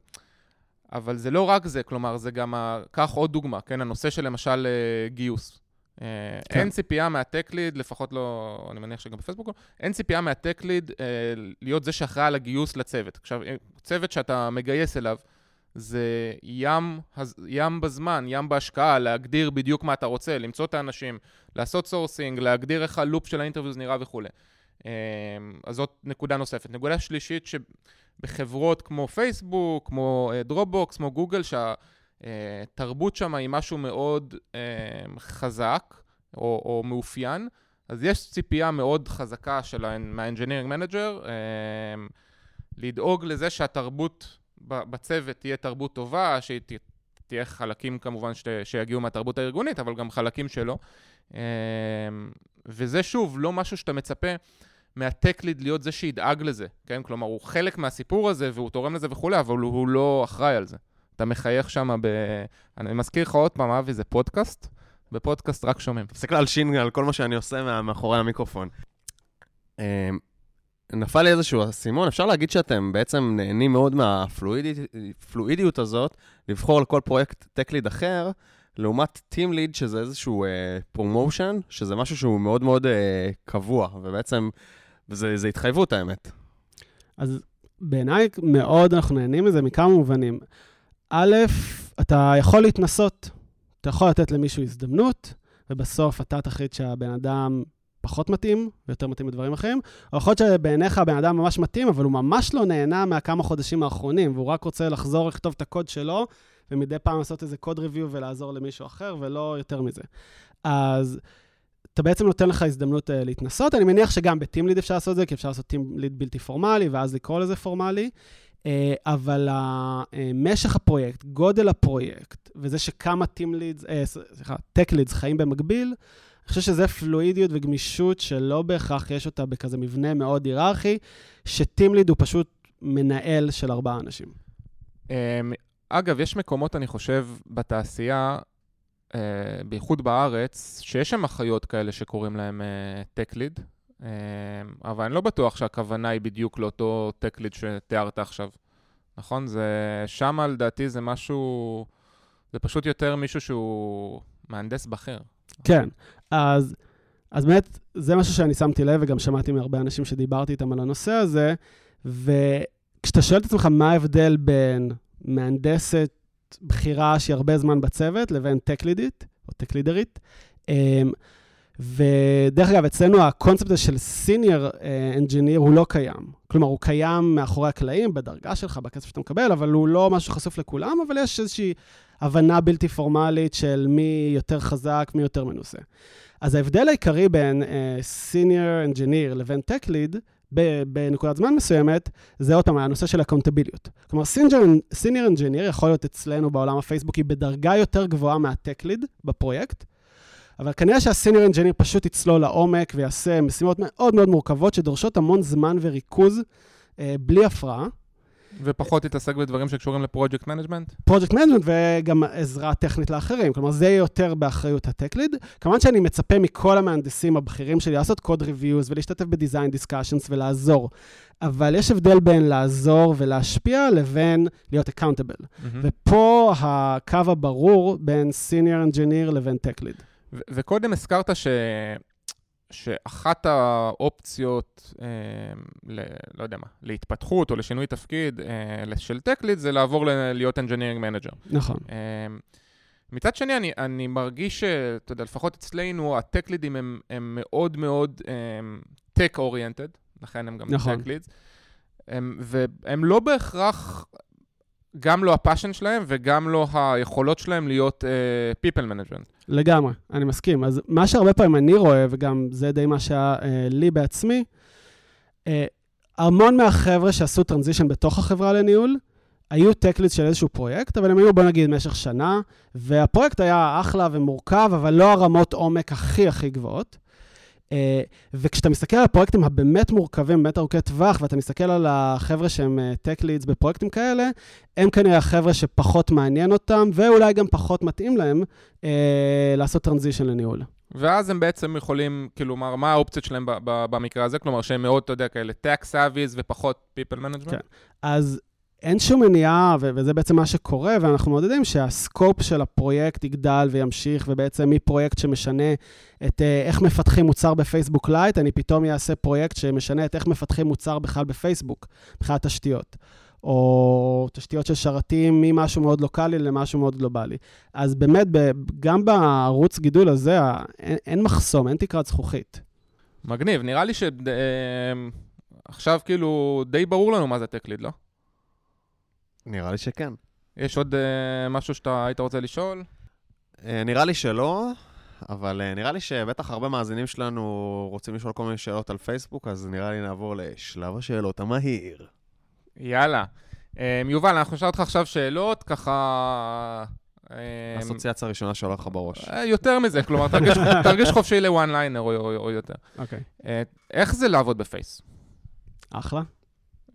אבל זה לא רק זה, כלומר, זה גם, ה... קח עוד דוגמה, כן, הנושא של למשל גיוס. כן. אין ציפייה מה tech lead, לפחות לא, אני מניח שגם בפייסבוק, אין ציפייה מה tech lead אה, להיות זה שאחראי על הגיוס לצוות. עכשיו, צוות שאתה מגייס אליו, זה ים, ים בזמן, ים בהשקעה, להגדיר בדיוק מה אתה רוצה, למצוא את האנשים, לעשות sourcing, להגדיר איך ה loop של ה interviews נראה וכולי. אמ, אז זאת נקודה נוספת. נקודה שלישית, שבחברות כמו פייסבוק, כמו דרופבוקס, כמו גוגל, שהתרבות שם היא משהו מאוד אמ, חזק או, או מאופיין, אז יש ציפייה מאוד חזקה של מה-engineering manager, אמ, לדאוג לזה שהתרבות בצוות תהיה תרבות טובה, שהיא ת- תהיה חלקים כמובן שת, שיגיעו מהתרבות הארגונית, אבל גם חלקים שלא. אמ, וזה שוב, לא משהו שאתה מצפה מהטק ליד להיות זה שידאג לזה, כן? כלומר, הוא חלק מהסיפור הזה והוא תורם לזה וכולי, אבל הוא, לא אחראי על זה. אתה מחייך שם ב... אני מזכיר לך עוד פעם, אבי, זה פודקאסט. בפודקאסט רק שומעים. תסתכל על שין, על כל מה שאני עושה מאחורי המיקרופון. נפל לי איזשהו אסימון, אפשר להגיד שאתם בעצם נהנים מאוד מה fluidיות הזאת, לבחור על כל פרויקט tech lead אחר, לעומת team lead, שזה איזשהו promotion, שזה משהו שהוא מאוד מאוד אה, קבוע, ובעצם, וזה זה התחייבות האמת. אז בעיניי מאוד אנחנו נהנים מזה מכמה מובנים. א', אתה יכול להתנסות, אתה יכול לתת למישהו הזדמנות, ובסוף אתה תחליט שהבן אדם פחות מתאים, ויותר מתאים לדברים אחרים, או יכול להיות שבעיניך הבן אדם ממש מתאים, אבל הוא ממש לא נהנה מהכמה חודשים האחרונים, והוא רק רוצה לחזור לכתוב את הקוד שלו, ומדי פעם לעשות איזה קוד ריוויו ולעזור למישהו אחר, ולא יותר מזה. אז אתה בעצם נותן לך הזדמנות uh, להתנסות. אני מניח שגם בטים ליד אפשר לעשות את זה, כי אפשר לעשות טים ליד בלתי פורמלי, ואז לקרוא לזה פורמלי. Uh, אבל uh, משך הפרויקט, גודל הפרויקט, וזה שכמה טים לידס, uh, סליחה, טק לידס חיים במקביל, אני חושב שזה פלואידיות וגמישות שלא בהכרח יש אותה בכזה מבנה מאוד היררכי, שטים ליד הוא פשוט מנהל של ארבעה אנשים. Um, אגב, יש מקומות, אני חושב, בתעשייה, uh, בייחוד בארץ, שיש שם אחיות כאלה שקוראים להם טק uh, ליד, uh, אבל אני לא בטוח שהכוונה היא בדיוק לאותו טק ליד שתיארת עכשיו. נכון? זה, שמה לדעתי זה משהו, זה פשוט יותר מישהו שהוא מהנדס בכיר. כן, אז, אז באמת, זה משהו שאני שמתי לב, וגם שמעתי מהרבה אנשים שדיברתי איתם על הנושא הזה, וכשאתה שואל את עצמך מה ההבדל בין מהנדסת בכירה שהיא הרבה זמן בצוות, לבין טק-לידית, או טק-לידרית. אמ, ודרך אגב, אצלנו הקונספט הזה של senior engineer הוא לא קיים. כלומר, הוא קיים מאחורי הקלעים, בדרגה שלך, בכסף שאתה מקבל, אבל הוא לא משהו חשוף לכולם, אבל יש איזושהי הבנה בלתי פורמלית של מי יותר חזק, מי יותר מנוסה. אז ההבדל העיקרי בין uh, engineer לבין tech lead, בנקודת זמן מסוימת, זה עוד פעם הנושא של accountableיות. כלומר, senior engineer יכול להיות אצלנו בעולם הפייסבוקי בדרגה יותר גבוהה מה tech lead בפרויקט, אבל כנראה שה senior engineer פשוט יצלול לעומק ויעשה משימות מאוד מאוד מורכבות שדורשות המון זמן וריכוז אה, בלי הפרעה. ופחות תתעסק בדברים שקשורים ל project management? project management וגם עזרה טכנית לאחרים. כלומר, זה יותר באחריות ה tech lead. כמובן שאני מצפה מכל המהנדסים הבכירים שלי לעשות code reviews ולהשתתף ב design discussions ולעזור. אבל יש הבדל בין לעזור ולהשפיע לבין להיות accountable. Mm-hmm. ופה הקו הברור בין senior engineer לבין tech lead. וקודם הזכרת ש... שאחת האופציות, אה, ל, לא יודע מה, להתפתחות או לשינוי תפקיד אה, של Tech Lead זה לעבור להיות Engineering Manager. נכון. אה, מצד שני, אני, אני מרגיש שאתה יודע, לפחות אצלנו, ה tech leadים הם, הם מאוד מאוד tech-oriented, לכן הם גם נכון. tech leads, והם לא בהכרח גם לא ה passion שלהם וגם לא היכולות שלהם להיות uh, people management. לגמרי, אני מסכים. אז מה שהרבה פעמים אני רואה, וגם זה די מה שהיה uh, לי בעצמי, uh, המון מהחבר'ה שעשו transition בתוך החברה לניהול, היו tech leads של איזשהו פרויקט, אבל הם היו, בוא נגיד, במשך שנה, והפרויקט היה אחלה ומורכב, אבל לא הרמות עומק הכי הכי גבוהות. אה, וכשאתה מסתכל על הפרויקטים הבאמת מורכבים, באמת ארוכי טווח, ואתה מסתכל על החבר'ה שהם tech leads בפרויקטים כאלה, הם כנראה החבר'ה שפחות מעניין אותם, ואולי גם פחות מתאים להם אה, לעשות transition לניהול. ואז הם בעצם יכולים, כאילו, מה, מה האופציות שלהם במקרה הזה? כלומר, שהם מאוד, אתה יודע, כאלה tech savvies ופחות people management? כן. אז אין שום מניעה, ו- וזה בעצם מה שקורה, ואנחנו מעודדים שה scope של הפרויקט יגדל וימשיך, ובעצם מפרויקט שמשנה את uh, איך מפתחים מוצר בפייסבוק Lite, אני פתאום אעשה פרויקט שמשנה את איך מפתחים מוצר בכלל בפייסבוק, מבחינת תשתיות. או תשתיות של שרתים ממשהו מאוד לוקאלי למשהו מאוד גלובלי. אז באמת, גם בערוץ גידול הזה, אין, אין מחסום, אין תקרת זכוכית. מגניב, נראה לי שעכשיו אה, כאילו די ברור לנו מה זה טקליד, לא? נראה לי שכן. יש עוד uh, משהו שאתה היית רוצה לשאול? Uh, נראה לי שלא, אבל uh, נראה לי שבטח הרבה מאזינים שלנו רוצים לשאול כל מיני שאלות על פייסבוק, אז נראה לי נעבור לשלב השאלות המהיר. יאללה. Um, יובל, אנחנו נשאל אותך עכשיו שאלות, ככה... האסוציאציה הראשונה שעולה לך בראש. יותר מזה, כלומר, תרגיש, [laughs] תרגיש חופשי לוואן ליינר או, או, או יותר. אוקיי. Okay. איך זה לעבוד בפייס? אחלה.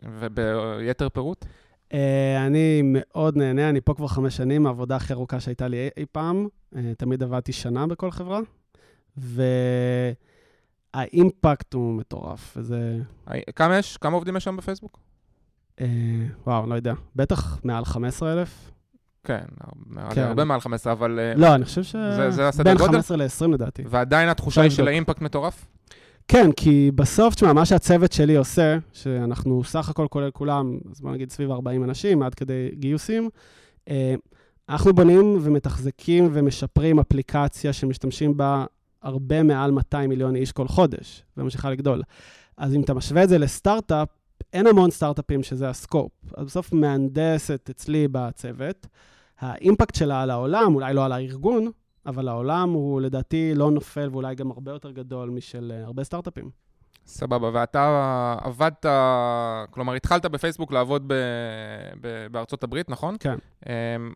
וביתר פירוט? Uh, אני מאוד נהנה, אני פה כבר חמש שנים, העבודה הכי ארוכה שהייתה לי אי פעם. Uh, תמיד עבדתי שנה בכל חברה, והאימפקט הוא מטורף, וזה... כמה יש? כמה עובדים יש שם בפייסבוק? Uh, וואו, לא יודע. בטח מעל 15,000. כן, כן, הרבה מעל 15, אבל... לא, אני חושב ש... זה, זה בין 15 ל-20 לדעתי. ועדיין התחושה היא של האימפקט מטורף? כן, כי בסוף, תשמע, מה שהצוות שלי עושה, שאנחנו סך הכל כולל כולם, אז בוא נגיד סביב 40 אנשים, עד כדי גיוסים, אה, אנחנו בונים ומתחזקים ומשפרים אפליקציה שמשתמשים בה הרבה מעל 200 מיליון איש כל חודש, וממשיכה לגדול. אז אם אתה משווה את זה לסטארט-אפ, אין המון סטארט-אפים שזה הסקופ. אז בסוף מהנדסת אצלי בצוות, האימפקט שלה על העולם, אולי לא על הארגון, אבל העולם הוא לדעתי לא נופל ואולי גם הרבה יותר גדול משל אה, הרבה סטארט-אפים. סבבה, ואתה עבדת, כלומר, התחלת בפייסבוק לעבוד ב, ב, בארצות הברית, נכון? כן. אמ,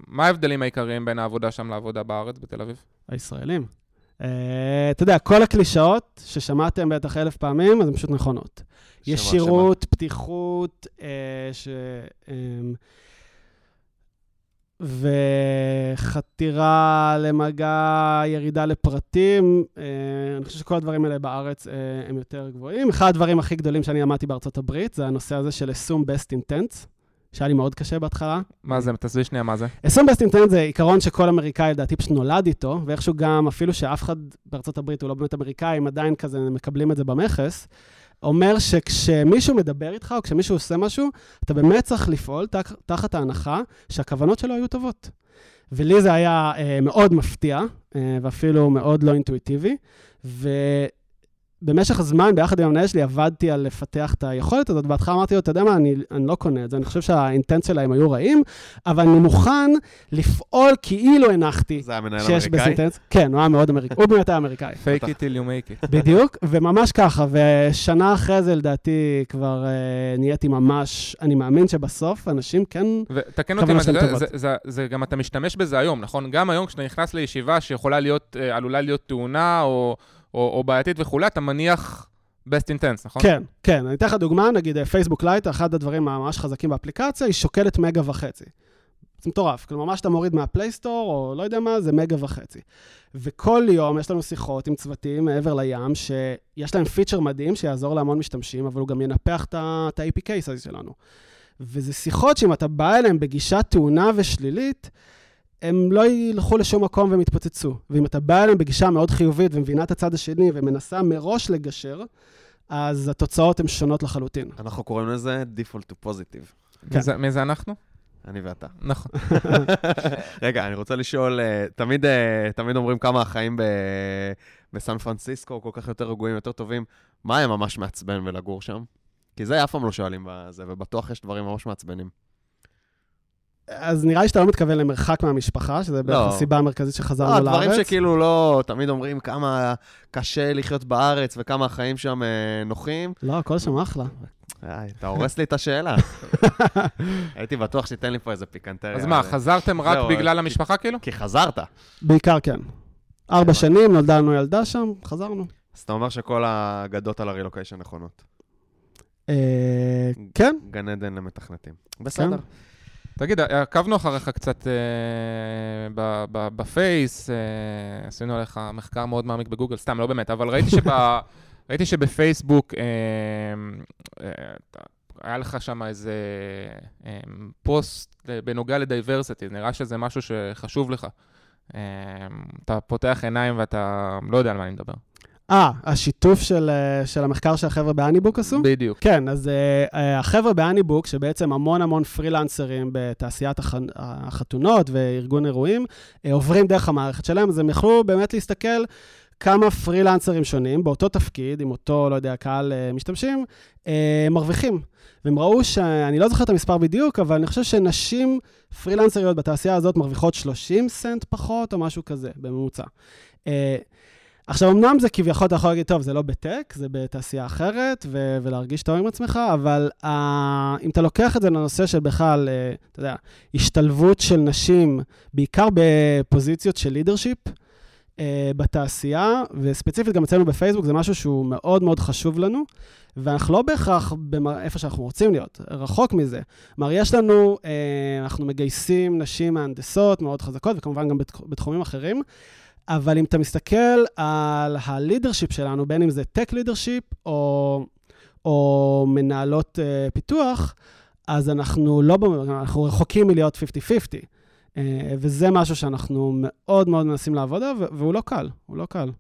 מה ההבדלים העיקריים בין העבודה שם לעבודה בארץ, בתל אביב? הישראלים. Uh, אתה יודע, כל הקלישאות ששמעתם בטח אלף פעמים, אז הן פשוט נכונות. ישירות, פתיחות, uh, ש... Um, וחתירה למגע, ירידה לפרטים. Uh, אני חושב שכל הדברים האלה בארץ uh, הם יותר גבוהים. אחד הדברים הכי גדולים שאני למדתי בארצות הברית, זה הנושא הזה של assume best intents, שהיה לי מאוד קשה בהתחלה. מה זה? תסביר שנייה מה זה. assume best intent זה עיקרון שכל אמריקאי לדעתי פשוט נולד איתו, ואיכשהו גם, אפילו שאף אחד בארצות הברית הוא לא באמת אמריקאי, הם עדיין כזה מקבלים את זה במכס, אומר שכשמישהו מדבר איתך, או כשמישהו עושה משהו, אתה באמת צריך לפעול תח, תחת ההנחה שהכוונות שלו היו טובות. ולי זה היה אה, מאוד מפתיע, אה, ואפילו מאוד לא אינטואיטיבי, ו... במשך הזמן, ביחד עם המנהל שלי, עבדתי על לפתח את היכולת הזאת. בהתחלה אמרתי לו, אתה יודע מה, אני, אני לא קונה את זה, אני חושב שהאינטנט שלהם היו רעים, אבל אני מוכן לפעול כאילו הנחתי זה המנהל שיש האמריקאי? בסינטנס. כן, הוא היה מאוד אמריקאי, הוא באמת היה אמריקאי. [laughs] fake it till you make it. בדיוק, וממש ככה, ושנה אחרי זה, לדעתי, כבר uh, נהייתי ממש, אני מאמין שבסוף אנשים כן... ותקן אותי, זה, זה. זה, זה גם אתה משתמש בזה היום, נכון? גם היום כשאתה נכנס לישיבה שיכולה להיות, אה, עלולה להיות תאונה או, או, או בעייתית וכולי, אתה מניח best intent, נכון? כן, כן. אני אתן לך דוגמה, נגיד פייסבוק Lite, אחד הדברים הממש חזקים באפליקציה, היא שוקלת מגה וחצי. זה מטורף. כלומר, מה שאתה מוריד מה Play Store, או לא יודע מה, זה מגה וחצי. וכל יום יש לנו שיחות עם צוותים מעבר לים, שיש להם feature מדהים שיעזור להמון משתמשים, אבל הוא גם ינפח את ה-APK שלנו. וזה שיחות שאם אתה בא אליהם בגישה טעונה ושלילית, הם לא ילכו לשום מקום והם יתפוצצו. ואם אתה בא אליהם בגישה מאוד חיובית ומבינה את הצד השני ומנסה מראש לגשר, אז התוצאות הן שונות לחלוטין. אנחנו קוראים לזה default to positive. מי זה- מי זה אנחנו? אני ואתה. נכון. [laughs] רגע, אני רוצה לשאול, אה, תמיד, אה, תמיד אומרים כמה החיים ב... בסן פרנסיסקו כל כך יותר רגועים, יותר טובים. מה היה ממש מעצבן בלגור שם? כי זה אף פעם לא שואלים בזה, ובטוח יש דברים ממש מעצבנים. אז נראה לי שאתה לא מתכוון למרחק מהמשפחה, שזה בערך לא. הסיבה המרכזית שחזרנו לא, לארץ. דברים שכאילו לא, תמיד אומרים כמה קשה לחיות בארץ וכמה החיים שם אה, נוחים. לא, הכל שם אחלה. איי, אתה הורס לי את השאלה. [laughs] הייתי בטוח שתיתן לי פה איזה פיקנטריה. אז מה, חזרתם רק בגלל כי- המשפחה כאילו? כי חזרת. בעיקר כן. ארבע שנים, נולדה לנו ילדה שם, חזרנו. אז אתה אומר שכל האגדות על הרילוקיישן נכונות. אה, כן, גן עדן למתכנתים. בסדר. תגיד, עקבנו אחריך קצת אה, ב- ב- בפייס, אה, עשינו עליך מחקר מאוד מעמיק בגוגל, סתם, לא באמת, אבל ראיתי, שב, [laughs] ראיתי שבפייסבוק אה, אה, היה לך שם איזה אה, פוסט בנוגע ל diversity, נראה שזה משהו שחשוב לך. אה, אתה פותח עיניים ואתה לא יודע על מה אני מדבר. אה, השיתוף של, אה, של המחקר שהחבר'ה באניבוק עשו? בדיוק. כן, אז uh, uh, החבר'ה באניבוק, שבעצם המון המון פרילנסרים בתעשיית הח... החתונות וארגון אירועים, uh, עוברים דרך המערכת שלהם, אז הם יכלו באמת להסתכל כמה פרילנסרים שונים באותו תפקיד, עם אותו, לא יודע, קהל uh, משתמשים, uh, מרוויחים. והם ראו שאני לא זוכר את המספר בדיוק, אבל אני חושב שנשים פרילנסריות בתעשייה הזאת מרוויחות 30 סנט פחות, או משהו כזה, בממוצע. Uh, עכשיו, אמנם זה כביכול, אתה יכול להגיד, טוב, זה לא בטק, זה בתעשייה אחרת, ו- ולהרגיש טוב עם עצמך, אבל uh, אם אתה לוקח את זה לנושא של בכלל, uh, אתה יודע, השתלבות של נשים, בעיקר בפוזיציות של לידרשיפ, uh, בתעשייה, וספציפית גם אצלנו בפייסבוק, זה משהו שהוא מאוד מאוד חשוב לנו, ואנחנו לא בהכרח במ- איפה שאנחנו רוצים להיות, רחוק מזה. כלומר, יש לנו, uh, אנחנו מגייסים נשים מהנדסות מאוד חזקות, וכמובן גם בתח- בתחומים אחרים, אבל אם אתה מסתכל על הלידרשיפ שלנו, בין אם זה טק לידרשיפ או, או מנהלות uh, פיתוח, אז אנחנו לא, אנחנו רחוקים מלהיות 50-50. Uh, וזה משהו שאנחנו מאוד מאוד מנסים לעבוד עליו, והוא לא קל, הוא לא קל.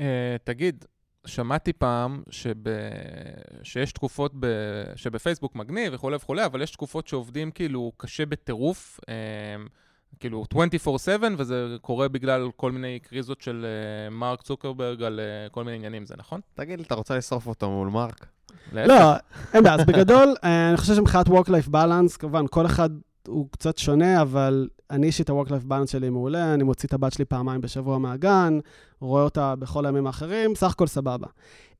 אה, תגיד, שמעתי פעם שב... שיש תקופות ב... שבפייסבוק מגניב וכולי וכולי, אבל יש תקופות שעובדים כאילו קשה בטירוף. אה, כאילו 24/7, וזה קורה בגלל כל מיני קריזות של אה, מרק צוקרברג על אה, כל מיני עניינים, זה נכון? תגיד אתה רוצה לשרוף אותו מול מרק? לא, אין בעיה. אז בגדול, אה, אני חושב שמבחינת Work-Life Balance, כמובן, כל אחד הוא קצת שונה, אבל אני אישית, ה-Work-Life Balance שלי מעולה, אני מוציא את הבת שלי פעמיים בשבוע מהגן, רואה אותה בכל הימים האחרים, סך הכל סבבה.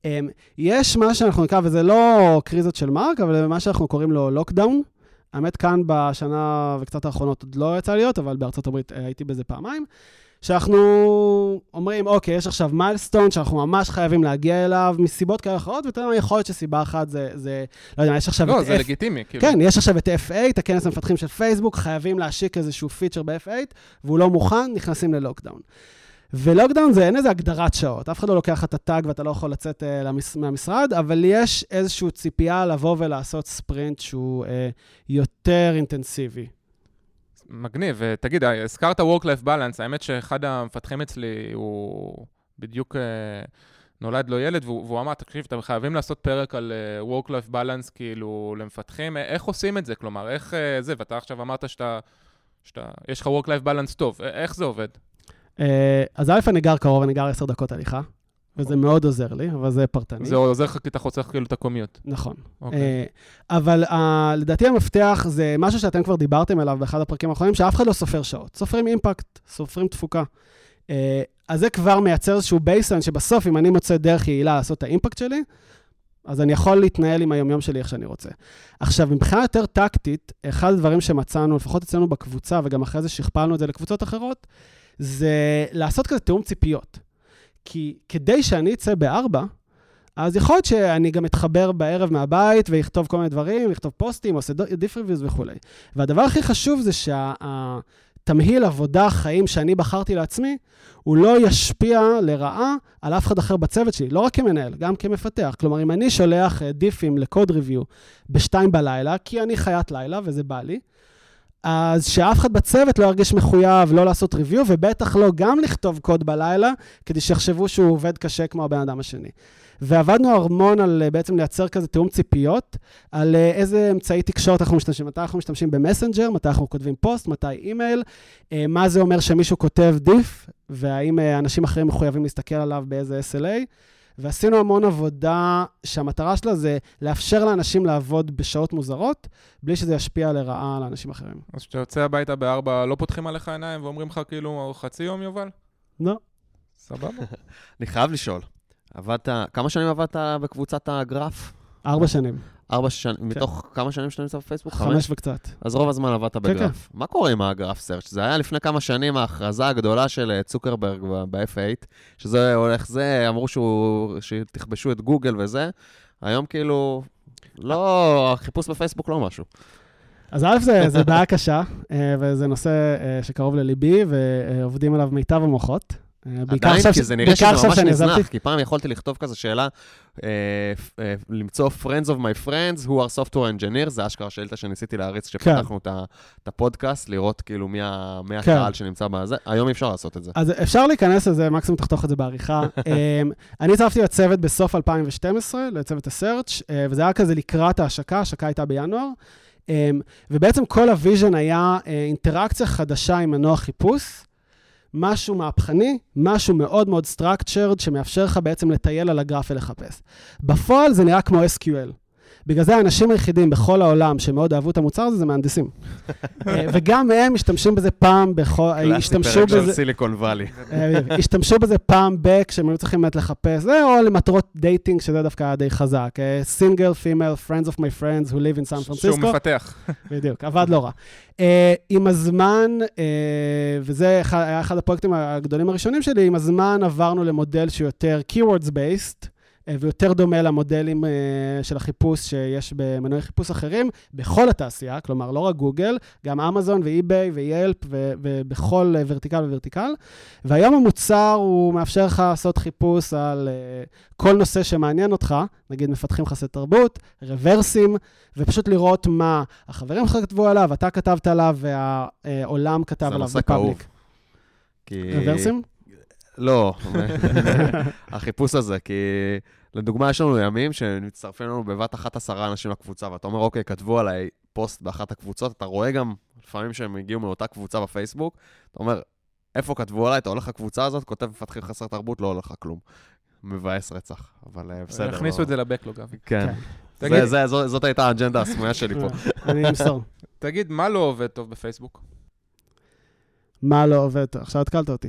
אמ, יש מה שאנחנו נקרא, וזה לא קריזות של מרק, אבל זה מה שאנחנו קוראים לו לוקדאון. האמת, כאן בשנה וקצת האחרונות עוד לא יצא להיות, אבל בארצות הברית אה, הייתי בזה פעמיים. שאנחנו אומרים, אוקיי, יש עכשיו מיילסטון שאנחנו ממש חייבים להגיע אליו מסיבות כאלה אחרות, ואתה יודע, יכול להיות שסיבה אחת זה, זה לא יודע, יש עכשיו לא, את זה F- לגיטימי, כאילו. כן, יש עכשיו את F8, הכנס המפתחים של פייסבוק, חייבים להשיק איזשהו פיצ'ר ב-F8, והוא לא מוכן, נכנסים ללוקדאון. ולוקדאון זה אין איזה הגדרת שעות, אף אחד לא לוקח את הטאג ואתה לא יכול לצאת אה, למס, מהמשרד, אבל יש איזושהי ציפייה לבוא ולעשות ספרינט שהוא אה, יותר אינטנסיבי. מגניב, ותגיד, אה, הזכרת Work-Life Balance, האמת שאחד המפתחים אצלי, הוא בדיוק אה, נולד לו ילד, והוא, והוא אמר, תקשיב, אתם חייבים לעשות פרק על אה, Work-Life Balance, כאילו, למפתחים, אה, איך עושים את זה? כלומר, איך אה, זה, ואתה עכשיו אמרת שאתה, שאתה, יש לך Work-Life Balance טוב, אה, איך זה עובד? אה, אז א', אני גר קרוב, אני גר עשר דקות הליכה, וזה מאוד עוזר לי, אבל זה פרטני. זה עוזר לך כי אתה חוסך כאילו את ה commute. נכון. אוקיי. אה, אבל אה, לדעתי המפתח זה משהו שאתם כבר דיברתם עליו באחד הפרקים האחרונים, שאף אחד לא סופר שעות. סופרים impact, סופרים תפוקה. אז זה כבר מייצר איזשהו baseline שבסוף, אם אני מוצא דרך יעילה לעשות את ה impact שלי, אז אני יכול להתנהל עם היומיום שלי איך שאני רוצה. עכשיו, מבחינה יותר טקטית, אחד הדברים שמצאנו, לפחות אצלנו בקבוצה, וגם אחרי זה שכפלנו את זה לקבוצות אחרות, זה לעשות כזה תיאום ציפיות. כי כדי שאני אצא בארבע, אז יכול להיות שאני גם אתחבר בערב מהבית ויכתוב כל מיני דברים, יכתוב פוסטים, עושה דיף ריוויז וכולי. והדבר הכי חשוב זה שהתמהיל עבודה, חיים שאני בחרתי לעצמי, הוא לא ישפיע לרעה על אף אחד אחר בצוות שלי, לא רק כמנהל, גם כמפתח. כלומר, אם אני שולח אה, דיפים לקוד ריוויו בשתיים בלילה, כי אני חיית לילה וזה בא לי, אז שאף אחד בצוות לא ירגיש מחויב לא לעשות review, ובטח לא גם לכתוב קוד בלילה, כדי שיחשבו שהוא עובד קשה כמו הבן אדם השני. ועבדנו המון על אה, בעצם לייצר כזה תיאום ציפיות, על אה, איזה אמצעי תקשורת אנחנו משתמשים, מתי אנחנו משתמשים במסנג'ר, מתי אנחנו כותבים פוסט, מתי אימייל, אה, מה זה אומר שמישהו כותב diff, והאם אנשים אחרים מחויבים להסתכל עליו באיזה SLA. ועשינו המון עבודה שהמטרה שלה זה לאפשר לאנשים לעבוד בשעות מוזרות, בלי שזה ישפיע לרעה על אנשים אחרים. אז כשאתה יוצא הביתה בארבע, לא פותחים עליך עיניים ואומרים לך כאילו, חצי יום, יובל? לא. סבבה. [laughs] אני חייב לשאול, עבדת, כמה שנים עבדת בקבוצת הגרף? ארבע שנים, ארבע שנים, מתוך כמה שנים שאתה נמצא בפייסבוק? חמש וקצת. אז רוב הזמן עבדת כן. בגרף. מה קורה עם הגרף סרצ'? זה היה לפני כמה שנים ההכרזה הגדולה של אה, צוקרברג ב-F8, שזה הולך זה, אמרו שהוא, שתכבשו את גוגל וזה. היום כאילו, לא, החיפוש בפייסבוק לא משהו. אז א', זה, זה בעיה קשה, אה, וזה נושא אה, שקרוב לליבי, ועובדים עליו מיטב המוחות. אה, עדיין, כי זה נראה שזה ממש. נזנח, כי פעם יכולתי לכתוב כזה שאלה, אה, אה, למצוא Friends of my friends who are software engineers, זה אשכרה שאילתה שניסיתי להריץ כשפתחנו את ה- את הפודקאסט, לראות כאילו מי כן. הקהל שנמצא בזה, היום אי אפשר לעשות את זה. אז אפשר להיכנס לזה, מקסימום תחתוך את זה בעריכה. [laughs] אני הצטרפתי לצוות בסוף 2012, לצוות ה search, אה, וזה היה כזה לקראת ההשקה, ההשקה הייתה בינואר. ובעצם כל ה vision היה אינטראקציה חדשה עם מנוע חיפוש, משהו מהפכני, משהו מאוד מאוד structured, שמאפשר לך בעצם לטייל על הגרף ולחפש. בפועל זה נראה כמו SQL. בגלל זה האנשים היחידים בכל העולם שמאוד אהבו את המוצר הזה, זה מהנדסים. [laughs] אה, וגם הם משתמשים בזה פעם בכל... קלאסי פרק של. סיליקון וואלי. אה, השתמשו בזה פעם ב, כשהם היו צריכים באמת לחפש, זה או למטרות דייטינג, שזה דווקא היה די חזק. single, female, friends of my friends who live in San Francisco שהוא מפתח. [laughs] בדיוק, עבד לא רע. עם הזמן, וזה היה אחד הפרויקטים הגדולים הראשונים שלי, עם הזמן עברנו למודל שהוא יותר keywords based, uh, ויותר דומה למודלים uh, של החיפוש שיש במנועי חיפוש אחרים, בכל התעשייה, כלומר, לא רק גוגל, גם אמזון ואי-ביי ויילפ, ובכל uh, ורטיקל וורטיקל. והיום המוצר, הוא מאפשר לך לעשות חיפוש על כל נושא שמעניין אותך, נגיד מפתחים חסי תרבות, רוורסים, ופשוט לראות מה החברים שלך כתבו עליו, אתה כתבת עליו, והעולם כתב זה עליו נושא בפאבליק. כאוב. כי... רוורסים? לא, החיפוש הזה, כי לדוגמה, יש לנו ימים שמצטרפים לנו בבת אחת עשרה אנשים לקבוצה, ואתה אומר, אוקיי, כתבו עליי פוסט באחת הקבוצות, אתה רואה גם לפעמים שהם הגיעו מאותה קבוצה בפייסבוק, אתה אומר, איפה כתבו עליי? אתה הולך לקבוצה הזאת, כותב מפתחים חסר תרבות, לא הולך לך כלום. מבאס רצח, אבל אה, בסדר. הכניסו לא- את זה לבקלוג, אבי. כן. כן. זאת הייתה האג'נדה הסמויה שלי פה. [laughs] אני אמסור. תגיד, מה לא עובד טוב בפייסבוק? מה לא עובד טוב? עכשיו התקלת אותי.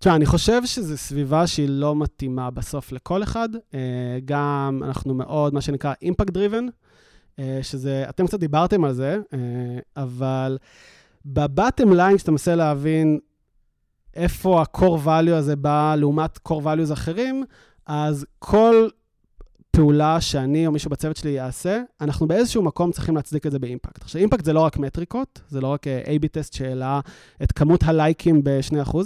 תשמע, אני חושב שזו סביבה שהיא לא מתאימה בסוף לכל אחד. אה, גם אנחנו מאוד, מה שנקרא, impact driven, שזה, אתם קצת דיברתם על זה, אה, אבל ב bottom line, כשאתה מנסה להבין איפה ה-core value הזה בא לעומת core values אחרים, אז כל פעולה שאני או מישהו בצוות שלי יעשה, אנחנו באיזשהו מקום צריכים להצדיק את זה ב impact. עכשיו, impact זה לא רק מטריקות, זה לא רק אה, A-B test שהעלה את כמות הלייקים ב-2%.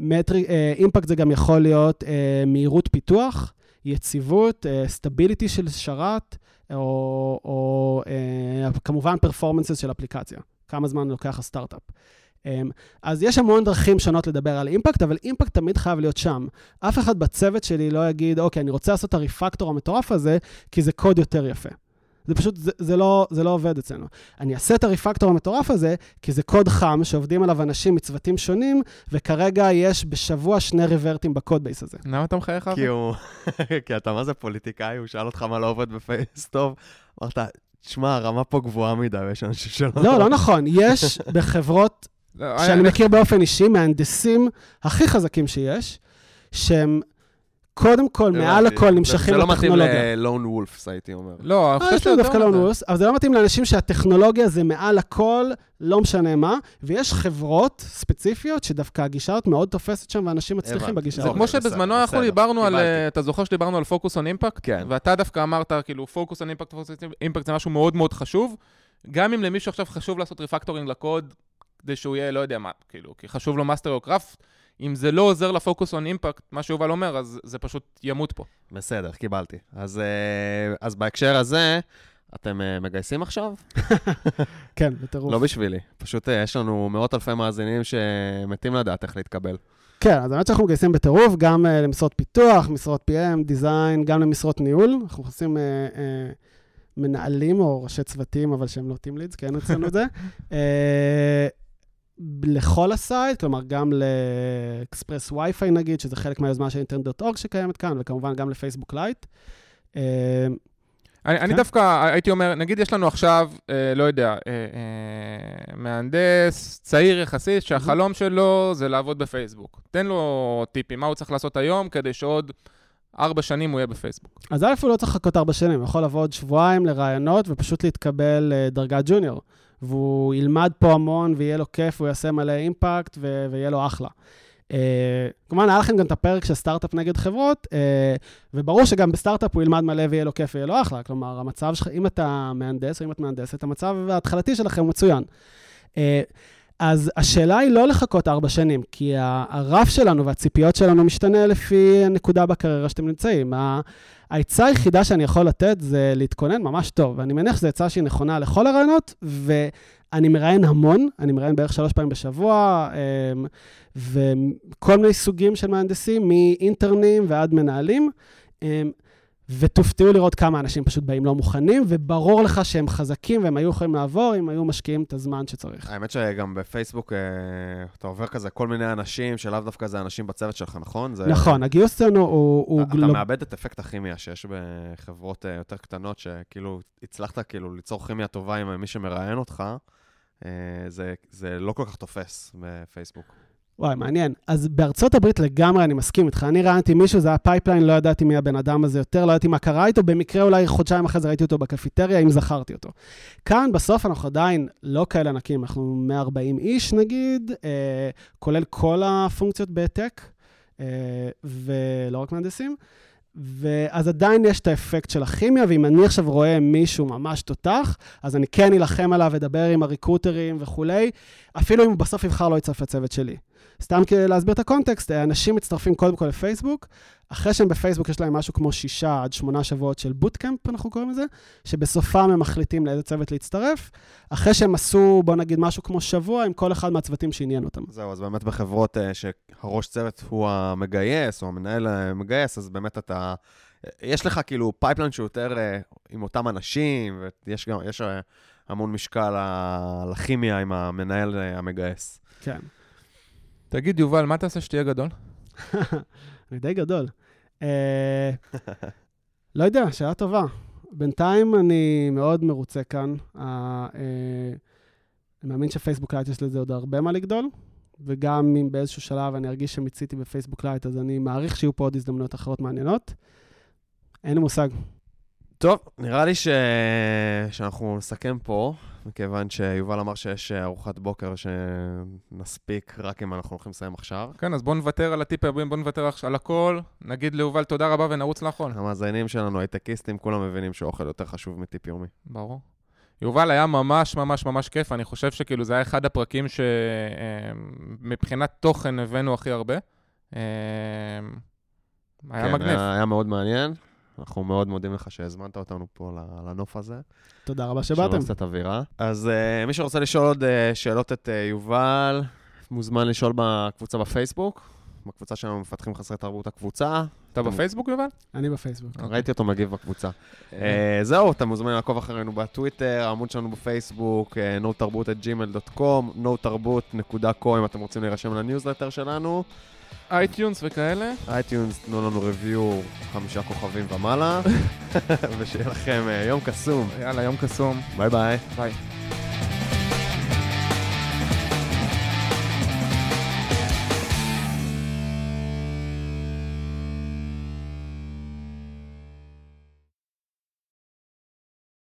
מטרי, אה, impact זה גם יכול להיות אה, מהירות פיתוח, יציבות, stability של שרת, או, או אה, כמובן performance של אפליקציה. כמה זמן לוקח הסטארט-אפ. אמ, אז יש המון דרכים שונות לדבר על impact, אבל impact תמיד חייב להיות שם. אף אחד בצוות שלי לא יגיד, אוקיי, אני רוצה לעשות את ה refactor המטורף הזה, כי זה קוד יותר יפה. זה פשוט, זה, זה, לא, זה לא עובד אצלנו. אני אעשה את ה refactor המטורף הזה, כי זה קוד חם שעובדים עליו אנשים מצוותים שונים, וכרגע יש בשבוע שני ריברטים ב code base הזה. למה אתה מחייך? כי הוא... [laughs] כי אתה מה זה פוליטיקאי, הוא שאל אותך מה לא עובד בפייסבוק, אמרת, תשמע, הרמה פה גבוהה מדי, ויש אנשים שלא... לא, לא נכון. יש בחברות לא, שאני אני- מכיר באופן אישי, מהנדסים הכי חזקים שיש, שהם קודם כל, מעל. הכל, זה- נמשכים זה לא מתאים לטכנולוגיה. ללון וולפס, הייתי אומר. לא, אני אה, חושב שזה דווקא מזה. נוס, אבל זה לא מתאים לאנשים שהטכנולוגיה זה מעל הכל, לא משנה מה, ויש חברות ספציפיות שדווקא הגישה הזאת מאוד תופסת שם, ואנשים מצליחים. בגישה זה הזאת. כמו בסדר, שבזמנו אנחנו דיברנו על. אה, אתה זוכר שדיברנו על פוקוס און אימפקט? כן. ואתה דווקא אמרת, כאילו, פוקוס און אימפקט, פוקוס און אימפקט זה משהו מאוד מאוד חשוב. גם אם למישהו עכשיו חשוב לעשות refactoring לקוד, כדי שהוא יהיה, לא יודע מה, כאילו, כי חשוב לו master your craft, אם זה לא עוזר ל focus on impact, מה שיובל אומר, אז זה פשוט ימות פה. בסדר, קיבלתי. אז, אה, אז בהקשר הזה, אתם אה, מגייסים עכשיו? [laughs] כן, בטירוף. לא בשבילי. פשוט אה, יש לנו מאות אלפי מאזינים שמתים לדעת איך להתקבל. כן, אז האמת שאנחנו מגייסים בטירוף, גם uh, למשרות פיתוח, משרות PM, design, גם למשרות ניהול. אנחנו מכניסים uh, uh, מנהלים או ראשי צוותים, אבל שהם לא Team Leads, כי אין אצלנו את זה. Uh, [laughs] לכל ה site, כלומר גם לאקספרס וי-פיי נגיד, שזה חלק מהיוזמה של אינטרנט.אורג שקיימת כאן, וכמובן גם לפייסבוק לייט. Uh, אני, אני כן. דווקא הייתי אומר, נגיד יש לנו עכשיו, אה, לא יודע, אה, אה, מהנדס צעיר יחסית, שהחלום שלו זה לעבוד בפייסבוק. תן לו טיפים, מה הוא צריך לעשות היום כדי שעוד ארבע שנים הוא יהיה בפייסבוק. אז א', הוא לא צריך לחכות ארבע שנים, הוא יכול עוד שבועיים לראיונות ופשוט להתקבל אה, דרגת ג'וניור. והוא ילמד פה המון ויהיה לו כיף, הוא יעשה מלא אימפקט ו- ויהיה לו אחלה. Uh, כמובן, היה לכם גם את הפרק של סטארט-אפ נגד חברות, uh, וברור שגם בסטארט-אפ הוא ילמד מלא ויהיה לו כיף ויהיה לו אחלה. כלומר, המצב שלך, אם אתה מהנדס או אם את מהנדסת, המצב ההתחלתי שלכם מצוין. Uh, אז השאלה היא לא לחכות ארבע שנים, כי הרף שלנו והציפיות שלנו משתנה לפי הנקודה בקריירה שאתם נמצאים. העצה היחידה שאני יכול לתת זה להתכונן ממש טוב, ואני מניח שזו עצה שהיא נכונה לכל הרעיונות, ואני מראיין המון, אני מראיין בערך שלוש פעמים בשבוע, אמ, וכל מיני סוגים של מהנדסים, מאינטרנים ועד מנהלים. ותופתעו לראות כמה אנשים פשוט באים לא מוכנים, וברור לך שהם חזקים והם היו יכולים לעבור אם היו משקיעים את הזמן שצריך. האמת שגם בפייסבוק אה, אתה עובר כזה כל מיני אנשים שלאו דווקא זה אנשים בצוות שלך, נכון? זה... נכון, הגיוס אצלנו הוא... הוא אתה גלוב- מאבד את אפקט הכימיה שיש בחברות אה, יותר קטנות, שכאילו הצלחת כאילו ליצור כימיה טובה עם מי שמראיין אותך, אה, זה, זה לא כל כך תופס בפייסבוק. וואי, מעניין. אז בארצות הברית לגמרי אני מסכים איתך. אני ראיינתי מישהו, זה היה pipeline, לא ידעתי מי הבן אדם הזה יותר, לא ידעתי מה קרה איתו, במקרה אולי חודשיים אחרי זה ראיתי אותו בקפיטריה, אם זכרתי אותו. כאן בסוף אנחנו עדיין לא כאלה ענקים, אנחנו 140 איש נגיד, אה, כולל כל הפונקציות בהעתק, אה, ולא רק מהנדסים. ואז עדיין יש את האפקט של הכימיה, ואם אני עכשיו רואה מישהו ממש תותח, אז אני כן אלחם עליו, אדבר עם הריקרוטרים וכולי, אפילו אם הוא בסוף יבחר לא יצטרף לצוות שלי. סתם כדי להסביר את הקונטקסט, אה, אנשים מצטרפים קודם כל לפייסבוק, אחרי שהם בפייסבוק יש להם משהו כמו שישה עד שמונה שבועות של בוטקאמפ, אנחנו קוראים לזה, שבסופם הם מחליטים לאיזה צוות להצטרף, אחרי שהם עשו, בוא נגיד, משהו כמו שבוע עם כל אחד מהצוותים שעניין אותם. זהו, אז באמת בחברות uh, שהראש צוות הוא המגייס, או המנהל המגייס, אז באמת אתה... יש לך כאילו pipeline שהוא יותר עם אותם אנשים, ויש גם, יש המון משקל לכימיה עם המנהל המגייס. כן. תגיד, יובל, מה תעשה שתהיה גדול? [laughs] אני די גדול. אה, לא יודע, שאלה טובה. בינתיים אני מאוד מרוצה כאן. אה, אני מאמין שפייסבוק לייט יש לזה עוד הרבה מה לגדול, וגם אם באיזשהו שלב אני ארגיש שמיציתי בפייסבוק לייט, אז אני מעריך שיהיו פה עוד הזדמנויות אחרות מעניינות. אין לי מושג. טוב, נראה לי ש... שאנחנו נסכם פה, מכיוון שיובל אמר שיש ארוחת בוקר שנספיק רק אם אנחנו הולכים לסיים עכשיו. כן, אז בואו נוותר על הטיפ הבאים, בואו נוותר על הכל, נגיד ליובל תודה רבה ונרוץ לאכול. המאזינים שלנו, הייטקיסטים, כולם מבינים שאוכל יותר חשוב מטיפ יומי. ברור. יובל, היה ממש ממש ממש כיף, אני חושב שכאילו זה היה אחד הפרקים שמבחינת תוכן הבאנו הכי הרבה. היה כן, מגניב. היה, היה מאוד מעניין. אנחנו מאוד מודים לך שהזמנת אותנו פה לנוף הזה. תודה רבה שבאתם. שלום קצת אווירה. אז uh, מי שרוצה לשאול עוד uh, שאלות את uh, יובל, מוזמן לשאול בקבוצה בפייסבוק. בקבוצה שלנו מפתחים חסרי תרבות הקבוצה. אתה בפייסבוק, יובל? אני בפייסבוק. ראיתי אותו מגיב בקבוצה. זהו, אתה מוזמן לעקוב אחרינו בטוויטר, העמוד שלנו בפייסבוק, notarbut@gmail.com, notarbut.co אם אתם רוצים להירשם לניוזלטר שלנו. אייטיונס וכאלה. אייטיונס, תנו לנו review חמישה כוכבים ומעלה, [laughs] ושיהיה לכם יום קסום. יאללה, יום קסום. ביי ביי. ביי.